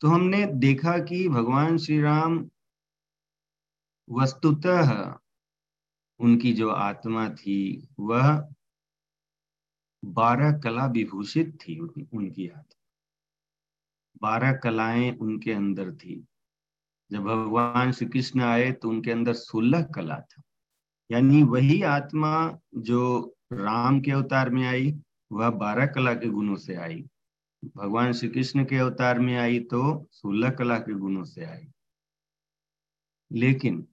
तो हमने देखा कि भगवान श्री राम वस्तुतः उनकी जो आत्मा थी, वह बारह कला विभूषित थी उनकी आत्मा। बारह कलाएँ उनके अंदर थी। जब भगवान श्री कृष्ण आए तो उनके अंदर सोलह कला था। यानी वही आत्मा जो राम के अवतार में आई, वह बारह कला के गुणों से आई। भगवान श्री कृष्ण के अवतार में आई तो सोलह कला के गुणों से आई। लेकिन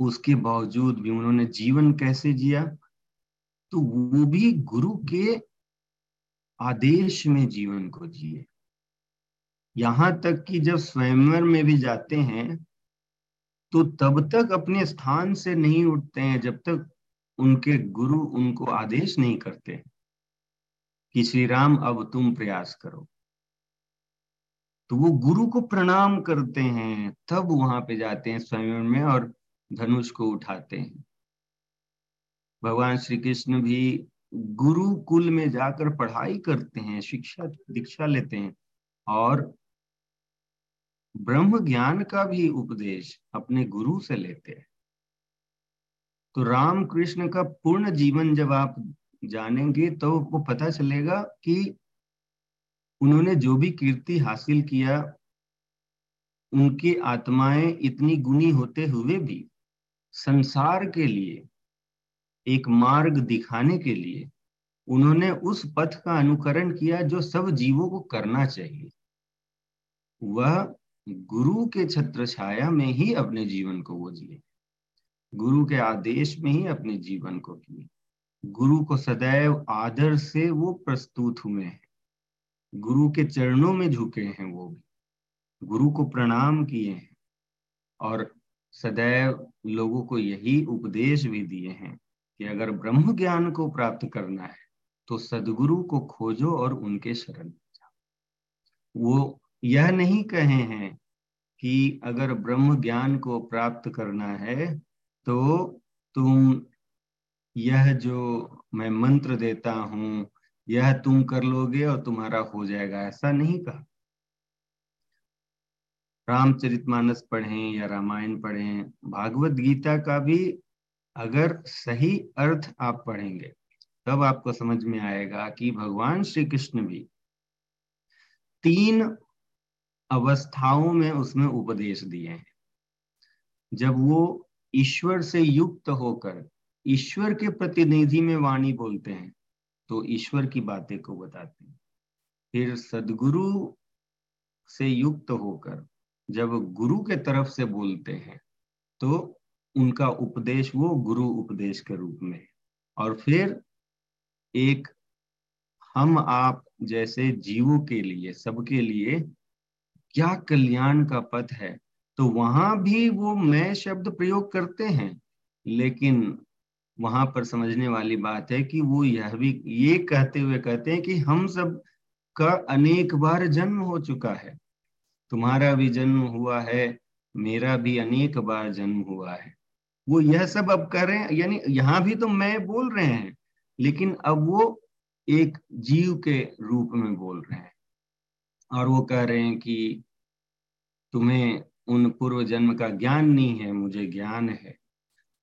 उसके बावजूद भी उन्होंने जीवन कैसे जिया? तो वो भी गुरु के आदेश में जीवन को जिए। यहाँ तक कि जब स्वयंवर में भी जाते हैं तो तब तक अपने स्थान से नहीं उठते हैं, जब तक उनके गुरु उनको आदेश नहीं करते कि श्री राम, अब तुम प्रयास करो। तो वो गुरु को प्रणाम करते हैं, तब वहाँ पे जाते हैं स्वयं में और धनुष को उठाते हैं। भगवान श्री कृष्ण भी गुरुकुल में जाकर पढ़ाई करते हैं, शिक्षा, दीक्षा लेते हैं और ब्रह्म ज्ञान का भी उपदेश अपने गुरु से लेते हैं। तो राम कृष्ण का पूर्ण जीवन जब आप जानेंगे तो वो पता चलेगा कि उन्होंने जो भी कीर्ति हासिल किया, उनकी आत्माएँ इतनी गुणी होते हुए भी संसार के लिए, एक मार्ग दिखाने के लिए उन्होंने उस पथ का अनुकरण किया जो सब जीवों को करना चाहिए। वह गुरु के छत्र छाया में ही अपने जीवन को वो जिए। गुरु के आदेश में ही अपने जीवन को किए। गुरु को सदैव आदर से वो प्रस्तुत हुए हैं। गुरु के चरणों में झुके हैं वो भी। गुरु को प्रणाम किए हैं और सदैव लोगों को यही उपदेश भी दिए हैं कि अगर ब्रह्म ज्ञान को प्राप्त करना है तो सदगुरु को खोजो और उनके शरण जाओ। वो यह नहीं कहे हैं कि अगर ब्रह्म ज्ञान को प्राप्त करना है तो तुम यह जो मैं मंत्र देता हूँ, यह तुम कर लोगे और तुम्हारा हो जाएगा। ऐसा नहीं कहा। रामचरितमानस पढ़ें या रामायण पढ़ें, भागवत गीता का भी अगर सही अर्थ आप पढ़ेंगे, तब आपको समझ में आएगा कि भगवान श्री कृष्ण भी तीन अवस्थाओं में उसमें उपदेश दिए हैं। जब वो ईश्वर से युक्त होकर ईश्वर के प्रतिनिधि में वाणी बोलते हैं तो ईश्वर की बातें को बताते हैं। फिर सदगुरु से युक्त होकर जब गुरु के तरफ़ से बोलते हैं तो उनका उपदेश वो गुरु उपदेश के रूप में और फिर एक हम आप जैसे जीवों के लिए, सबके लिए क्या कल्याण का पथ है? तो वहाँ भी वो मैं शब्द प्रयोग करते हैं, लेकिन वहाँ पर समझने वाली बात है कि वो यह भी, ये कहते हुए कहते हैं कि हम सब का अनेक बार जन्म हो चुका है। तुम्हारा भी जन्म हुआ है, मेरा भी अनेक बार जन्म हुआ है। वो यह सब अब कर रहे हैं, यानी यहाँ भी तो मैं बोल रहे हैं, लेकिन अब वो एक जीव के रूप में बोल रहे हैं। और वो कह रहे हैं कि तुम्हें उन पूर्व जन्म का ज्ञान नहीं है, मुझे ज्ञान है।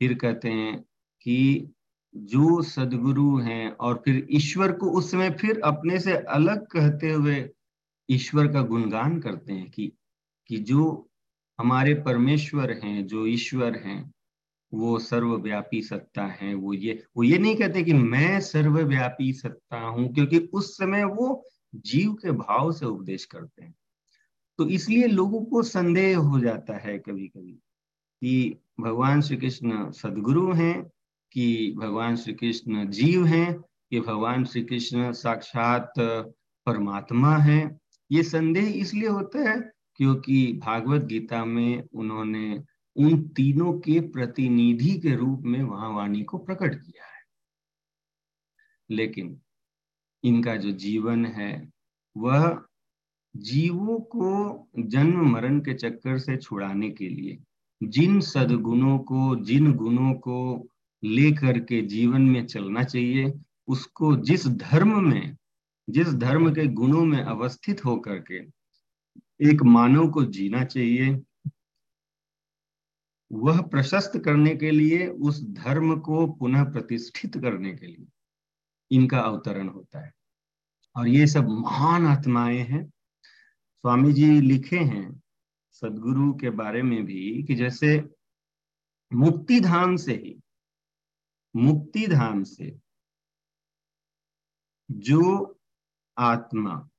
फिर कहते हैं कि जो सदगुरु हैं और फिर ईश्वर को उस समय फिर अपने से अलग कहते हुए ईश्वर का गुणगान करते हैं कि कि जो हमारे परमेश्वर हैं, जो ईश्वर हैं, वो सर्वव्यापी सत्ता है। वो ये वो ये नहीं कहते कि मैं सर्वव्यापी सत्ता हूँ, क्योंकि उस समय वो जीव के भाव से उपदेश करते हैं। तो इसलिए लोगों को संदेह हो जाता है कभी कभी कि भगवान श्री कृष्ण सदगुरु हैं, कि भगवान श्री कृष्ण जीव हैं, कि भगवान श्री कृष्ण साक्षात परमात्मा है। ये संदेह इसलिए होता है क्योंकि भागवत गीता में उन्होंने उन तीनों के प्रतिनिधि के रूप में वहाँ वाणी को प्रकट किया है। लेकिन इनका जो जीवन है, वह जीवों को जन्म मरण के चक्कर से छुड़ाने के लिए, जिन सदगुणों को, जिन गुणों को लेकर के जीवन में चलना चाहिए, उसको जिस धर्म में, जिस धर्म के गुणों में अवस्थित होकर के एक मानव को जीना चाहिए, वह प्रशस्त करने के लिए, उस धर्म को पुनः प्रतिष्ठित करने के लिए। इनका अवतरण होता है। और ये सब महान आत्माएँ हैं। स्वामी जी लिखे हैं सदगुरु के बारे में भी कि जैसे मुक्ति धाम से ही, मुक्ति धाम से जो आत्मा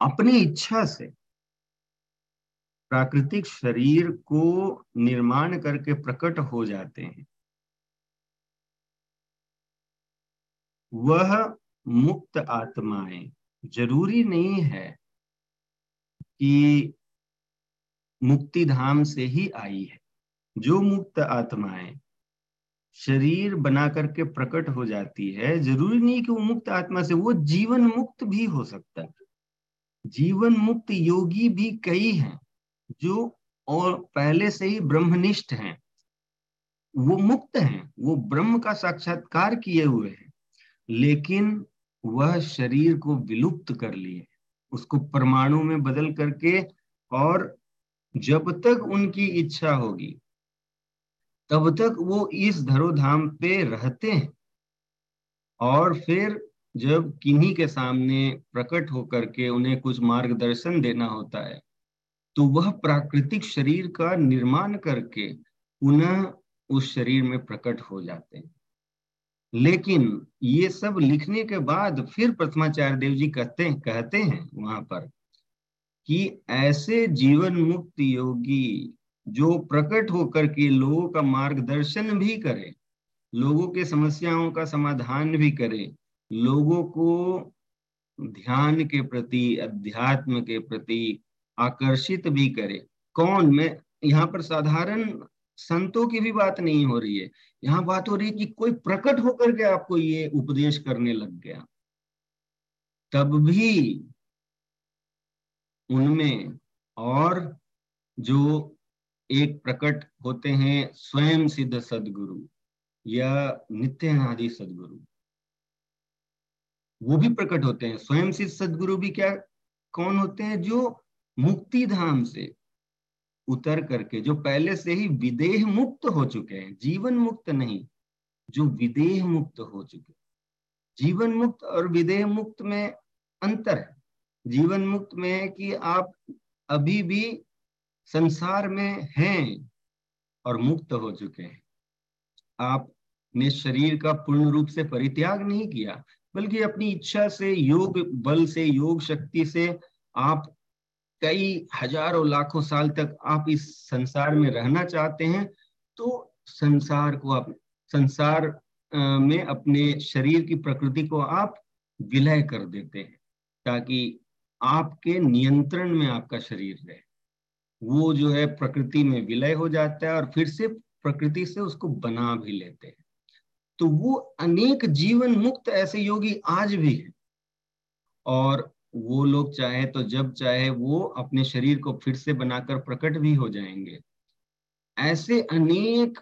अपनी इच्छा से प्राकृतिक शरीर को निर्माण करके प्रकट हो जाते हैं वह मुक्त आत्माएँ। ज़रूरी नहीं है कि मुक्ति धाम से ही आई है। जो मुक्त आत्माएँ शरीर बना करके प्रकट हो जाती है, ज़रूरी नहीं कि वो मुक्त आत्मा से, वो जीवन मुक्त भी हो सकता है। जीवन मुक्त योगी भी कई हैं, जो और पहले से ही ब्रह्मनिष्ठ हैं। वो मुक्त हैं, वो ब्रह्म का साक्षात्कार किए हुए हैं। लेकिन वह शरीर को विलुप्त कर लिए, उसको परमाणु में बदल करके और जब तक उनकी इच्छा होगी, तब तक वो इस धरोधाम पे रहते हैं। और फिर जब किन्हीं के सामने प्रकट होकर के उन्हें कुछ मार्गदर्शन देना होता है तो वह प्राकृतिक शरीर का निर्माण करके पुनः उस शरीर में प्रकट हो जाते हैं। लेकिन ये सब लिखने के बाद फिर प्रथमाचार्य देव जी कहते हैं कहते हैं वहाँ पर कि ऐसे जीवन मुक्त योगी जो प्रकट होकर के लोगों का मार्गदर्शन भी करे, लोगों के समस्याओं का समाधान भी करे, लोगों को ध्यान के प्रति, अध्यात्म के प्रति आकर्षित भी करे। कौन? मैं यहाँ पर साधारण संतों की भी बात नहीं हो रही है। यहाँ बात हो रही है कि कोई प्रकट होकर के आपको ये उपदेश करने लग गया। तब भी उनमें और जो एक प्रकट होते हैं स्वयं सिद्ध सदगुरु या नित्य सदगुरु, वो भी प्रकट होते हैं। स्वयं सिद्ध सदगुरु भी क्या, कौन होते हैं? जो मुक्ति धाम से उतर करके, जो पहले से ही विदेह मुक्त हो चुके हैं, जीवन मुक्त नहीं, जो विदेह मुक्त हो चुके जीवन मुक्त और विदेह मुक्त में अंतर है। जीवन मुक्त में है कि आप अभी भी संसार में हैं और मुक्त हो चुके हैं। आपने शरीर का पूर्ण रूप से परित्याग नहीं किया, बल्कि अपनी इच्छा से, योग बल से, योग शक्ति से आप कई हज़ारों लाखों साल तक आप इस संसार में रहना चाहते हैं तो संसार को आप, संसार में अपने शरीर की प्रकृति को आप विलय कर देते हैं, ताकि आपके नियंत्रण में आपका शरीर रहे। वो जो है प्रकृति में विलय हो जाता है और फिर से प्रकृति से उसको बना भी लेते हैं। तो वो अनेक जीवन मुक्त ऐसे योगी आज भी है। और वो लोग चाहे तो जब चाहे वो अपने शरीर को फिर से बनाकर प्रकट भी हो जाएँगे। ऐसे अनेक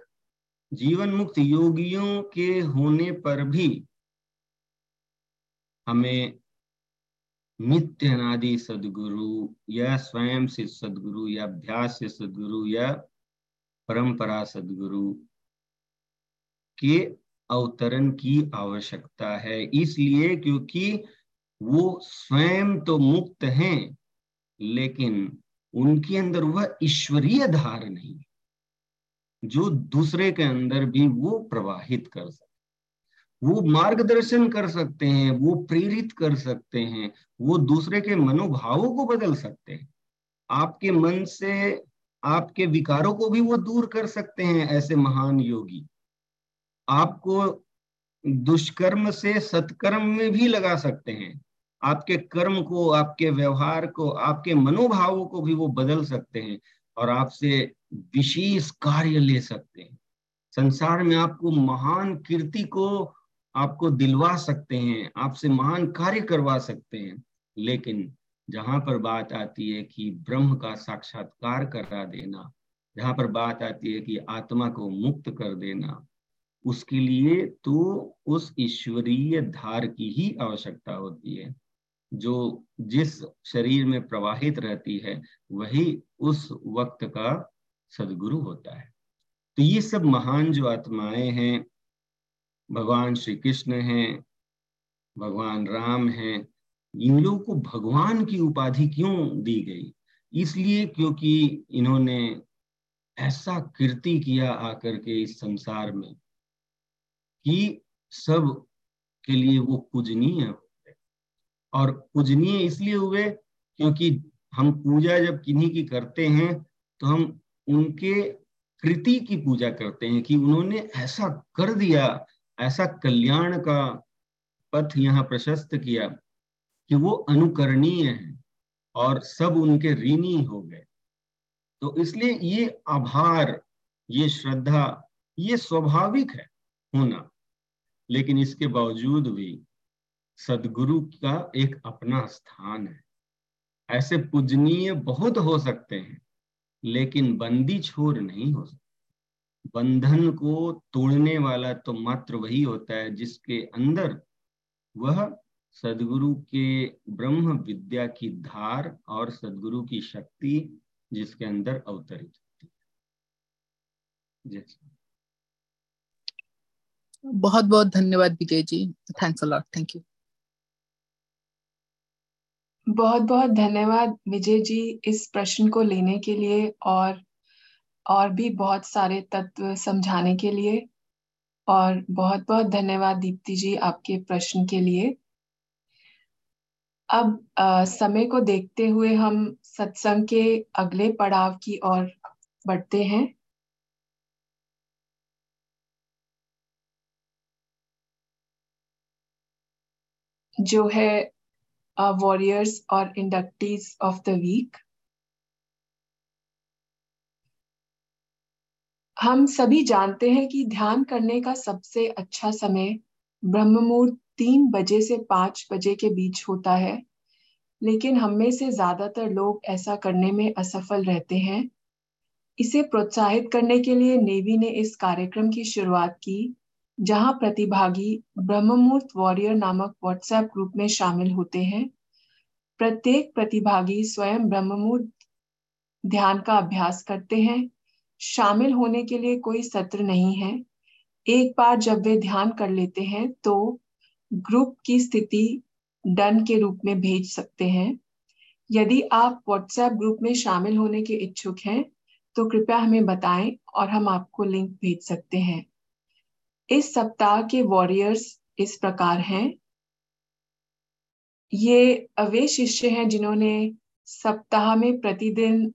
जीवन मुक्त योगियों के होने पर भी हमें नित्य अनादि सदगुरु या स्वयं से सदगुरु या अभ्यास से सदगुरु या परंपरा सदगुरु के अवतरण की आवश्यकता है। इसलिए क्योंकि वो स्वयं तो मुक्त हैं, लेकिन उनके अंदर वह ईश्वरीय धार नहीं जो दूसरे के अंदर भी वो प्रवाहित कर सकते वो मार्गदर्शन कर सकते हैं, वो प्रेरित कर सकते हैं, वो दूसरे के मनोभावों को बदल सकते हैं। आपके मन से, आपके विकारों को भी वो दूर कर सकते हैं, ऐसे महान योगी। आपको दुष्कर्म से सत्कर्म में भी लगा सकते हैं। आपके कर्म को, आपके व्यवहार को, आपके मनोभावों को भी वो बदल सकते हैं और आपसे विशेष कार्य ले सकते हैं। संसार में आपको महान कीर्ति को आपको दिलवा सकते हैं, आपसे महान कार्य करवा सकते हैं, लेकिन जहाँ पर बात आती है कि ब्रह्म का साक्षात्कार करा देना, जहाँ पर बात आती है कि आत्मा को मुक्त कर देना, उसके लिए तो उस ईश्वरीय धार की ही आवश्यकता होती है। जो जिस शरीर में प्रवाहित रहती है, वही उस वक्त का सदगुरु होता है। तो ये सब महान जो आत्माएँ हैं, भगवान श्री कृष्ण हैं, भगवान राम हैं, इन लोगों को भगवान की उपाधि क्यों दी गई? इसलिए क्योंकि इन्होंने ऐसा कीर्ति किया आकर के इस संसार में कि सब के लिए वो पूजनीय और पूजनीय इसलिए हुए क्योंकि हम पूजा जब किन्हीं की करते हैं तो हम उनके कृति की पूजा करते हैं कि उन्होंने ऐसा कर दिया, ऐसा कल्याण का पथ यहाँ प्रशस्त किया कि वो अनुकरणीय है और सब उनके ऋणी हो गए। तो इसलिए ये आभार, ये श्रद्धा, ये स्वाभाविक है होना। लेकिन इसके बावजूद भी सदगुरु का एक अपना स्थान है। ऐसे पूजनीय बहुत हो सकते हैं, लेकिन बंदी छोर नहीं हो सकते। बंधन को तोड़ने वाला तो मात्र वही होता है जिसके अंदर वह सदगुरु के ब्रह्म विद्या की धार और सदगुरु की शक्ति जिसके अंदर अवतरित होती है। बहुत बहुत धन्यवाद, Vijay ji. Thanks a lot thank you बहुत बहुत धन्यवाद विजय जी इस प्रश्न को लेने के लिए और और भी बहुत सारे तत्व समझाने के लिए। और बहुत बहुत धन्यवाद दीप्ति जी आपके प्रश्न के लिए। अब आ, समय को देखते हुए हम सत्संग के अगले पड़ाव की ओर बढ़ते हैं। जो है वॉरियर्स और इंडक्टीज ऑफ़ द वीक हम सभी जानते हैं कि ध्यान करने का सबसे अच्छा समय ब्रह्म मुहूर्त तीन बजे से पाँच बजे के बीच होता है, लेकिन हम में से ज़्यादातर लोग ऐसा करने में असफल रहते हैं। इसे प्रोत्साहित करने के लिए नेवी ने इस कार्यक्रम की शुरुआत की। जहाँ प्रतिभागी ब्रह्म मुहूर्त वॉरियर नामक व्हाट्सएप ग्रुप में शामिल होते हैं। प्रत्येक प्रतिभागी स्वयं ब्रह्म मुहूर्त ध्यान का अभ्यास करते हैं। शामिल होने के लिए कोई सत्र नहीं है। एक बार जब वे ध्यान कर लेते हैं तो ग्रुप की स्थिति डन के रूप में भेज सकते हैं। यदि आप व्हाट्सएप ग्रुप में शामिल होने के इच्छुक हैं तो कृपया हमें बताएँ और हम आपको लिंक भेज सकते हैं। इस सप्ताह के वॉरियर्स इस प्रकार हैं। ये वे शिष्य हैं जिन्होंने सप्ताह में प्रतिदिन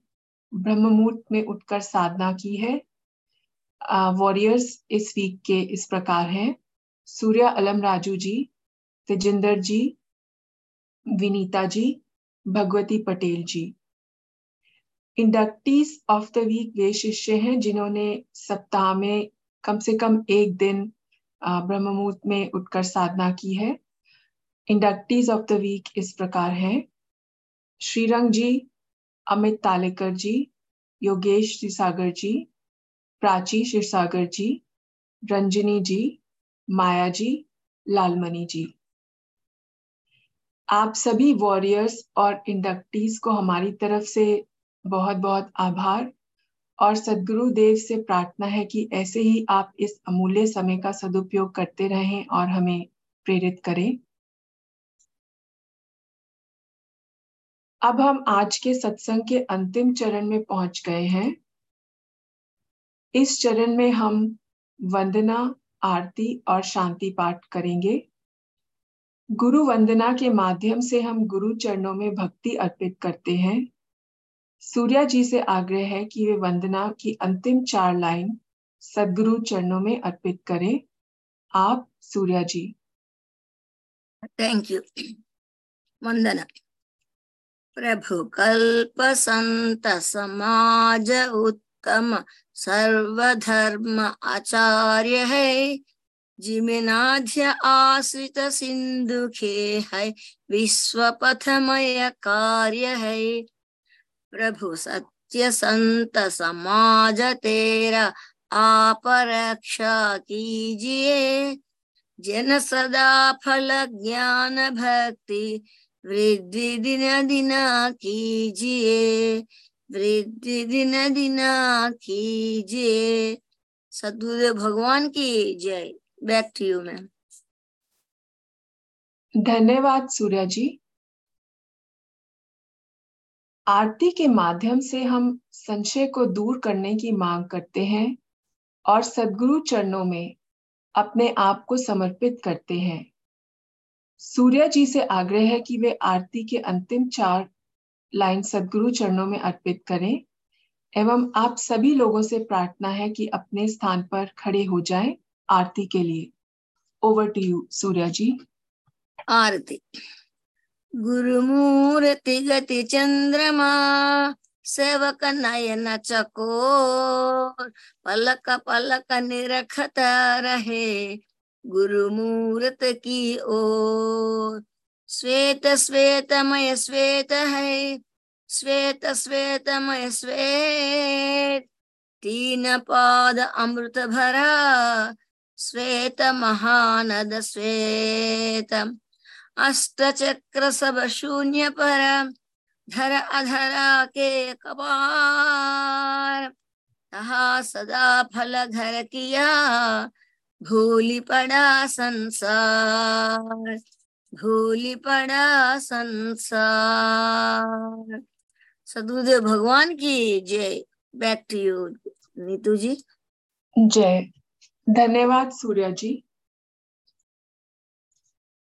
ब्रह्म मुहूर्त में उठकर साधना की है। वॉरियर्स इस वीक के इस प्रकार हैं। Surya Alam Raju ji, Tejinder ji, Vinita ji, Bhagwati Patel ji. Inductees of the week वे शिष्य हैं जिन्होंने सप्ताह में कम से कम एक दिन ब्रह्म मुहूर्त में उठकर साधना की है। इंडक्टीज ऑफ़ द वीक इस प्रकार हैं। श्रीरंग जी, अमित तालेकर जी, योगेश सिरसागर जी, प्राची शिरसागर जी, रंजनी जी, माया जी, लालमणि जी। आप सभी वॉरियर्स और इंडक्टीज को हमारी तरफ़ से बहुत बहुत आभार। और सदगुरु देव से प्रार्थना है कि ऐसे ही आप इस अमूल्य समय का सदुपयोग करते रहें और हमें प्रेरित करें। अब हम आज के सत्संग के अंतिम चरण में पहुँच गए हैं। इस चरण में हम वंदना, आरती और शांति पाठ करेंगे। गुरु वंदना के माध्यम से हम गुरु चरणों में भक्ति अर्पित करते हैं। सूर्या जी से आग्रह है कि वे वंदना की अंतिम चार लाइन सदगुरु चरणों में अर्पित करें। आप, सूर्या जी। Thank you Vandana. प्रभु कल्प संत समाज उत्तम, सर्वधर्म आचार्य है। जिमिनाध्य आश्रित सिंधु खे है विश्व पथमय कार्य है। प्रभु सत्य संत समाज तेरा आप रक्षा कीजिए जन सदा फल ज्ञान भक्ति वृद्धि दिन दिन कीजिए वृद्धि दिन दिन कीजिए सदगुरुदेव भगवान की जय। बैक टू यू मैम धन्यवाद सूर्या जी। आरती के माध्यम से हम संशय को दूर करने की मांग करते हैं और सदगुरु चरणों में अपने आप को समर्पित करते हैं। सूर्या जी से आग्रह है कि वे आरती के अंतिम चार लाइन सदगुरु चरणों में अर्पित करें एवं आप सभी लोगों से प्रार्थना है कि अपने स्थान पर खड़े हो जाएँ आरती के लिए। Over to you Surya ji. आरती। गुरुमूर्ति गति चंद्रमा, सेवक नयन चकोर, पलक पलक निरखत रहे गुरुमूर्त की ओर। श्वेत श्वेतमय श्वेत है, श्वेत श्वेतमय श्वेत। तीन पाद अमृत भरा, श्वेत महानद श्वेत अष्ट चक्र सब शून्य पर, धर अधरा के कबार तहा सदा फल घर किया, भूली पड़ा संसार, भूली पड़ा संसार। सदुदेव भगवान की जय। Back to you Neetu ji. जय। धन्यवाद सूर्या जी।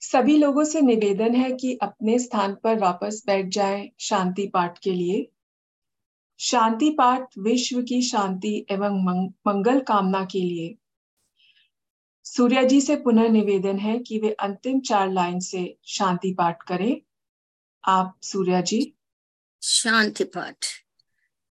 सभी लोगों से निवेदन है कि अपने स्थान पर वापस बैठ जाएँ शांति पाठ के लिए। शांति पाठ विश्व की शांति एवं मंगल कामना के लिए। सूर्या जी से पुनः निवेदन है कि वे अंतिम चार लाइन से शांति पाठ करें। आप, सूर्या जी? शांति पाठ।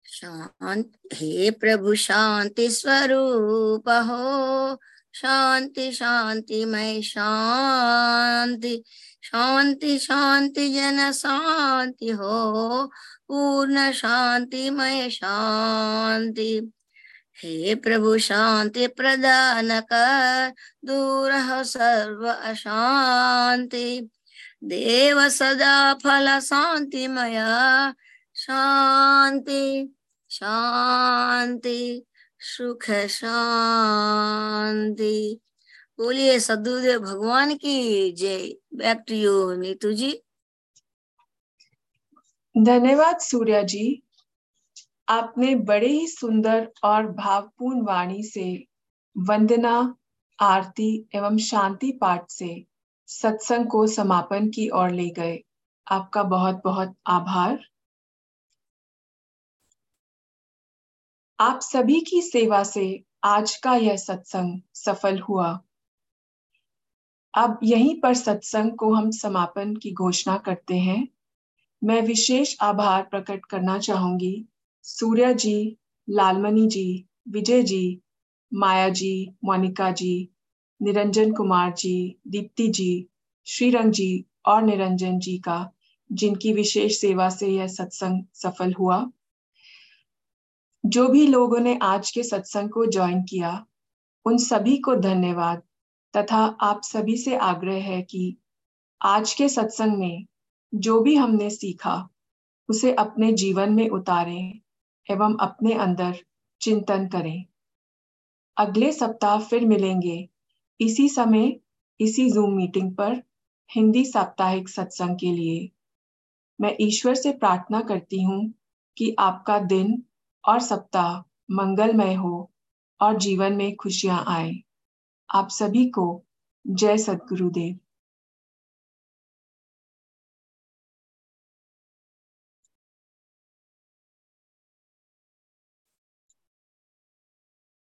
शांत, हे प्रभु, शांति स्वरूप हो। शांति शांति मय शांति। शांति शांति जन शांति हो, पूर्ण शांति मय शांति। हे प्रभु शांति प्रदान कर, दूर सर्व अशांति। देव सदा फल शांतिमय, शांति शांति। सुख शांति बोलिए सदुदेव भगवान की जय। Back to you Neetu ji. धन्यवाद, सूर्या जी। आपने बड़े ही सुंदर और भावपूर्ण वाणी से वंदना, आरती एवं शांति पाठ से सत्संग को समापन की ओर ले गए। आपका बहुत बहुत आभार। आप सभी की सेवा से आज का यह सत्संग सफल हुआ। अब यहीं पर सत्संग को हम समापन की घोषणा करते हैं। मैं विशेष आभार प्रकट करना चाहूँगी सूर्या जी, लालमणि जी, विजय जी, माया जी, मोनिका जी, निरंजन कुमार जी, दीप्ति जी, श्रीरंग जी और निरंजन जी का, जिनकी विशेष सेवा से यह सत्संग सफल हुआ। जो भी लोगों ने आज के सत्संग को ज्वाइन किया, उन सभी को धन्यवाद तथा आप सभी से आग्रह है कि आज के सत्संग में जो भी हमने सीखा, उसे अपने जीवन में उतारें एवं अपने अंदर चिंतन करें। अगले सप्ताह फिर मिलेंगे। इसी समय, इसी जूम मीटिंग पर हिंदी साप्ताहिक सत्संग के लिए। मैं ईश्वर से प्रार्थना करती हूँ कि आपका दिन और सप्ताह मंगलमय हो और जीवन में खुशियाँ आए। आप सभी को जय सदगुरुदेव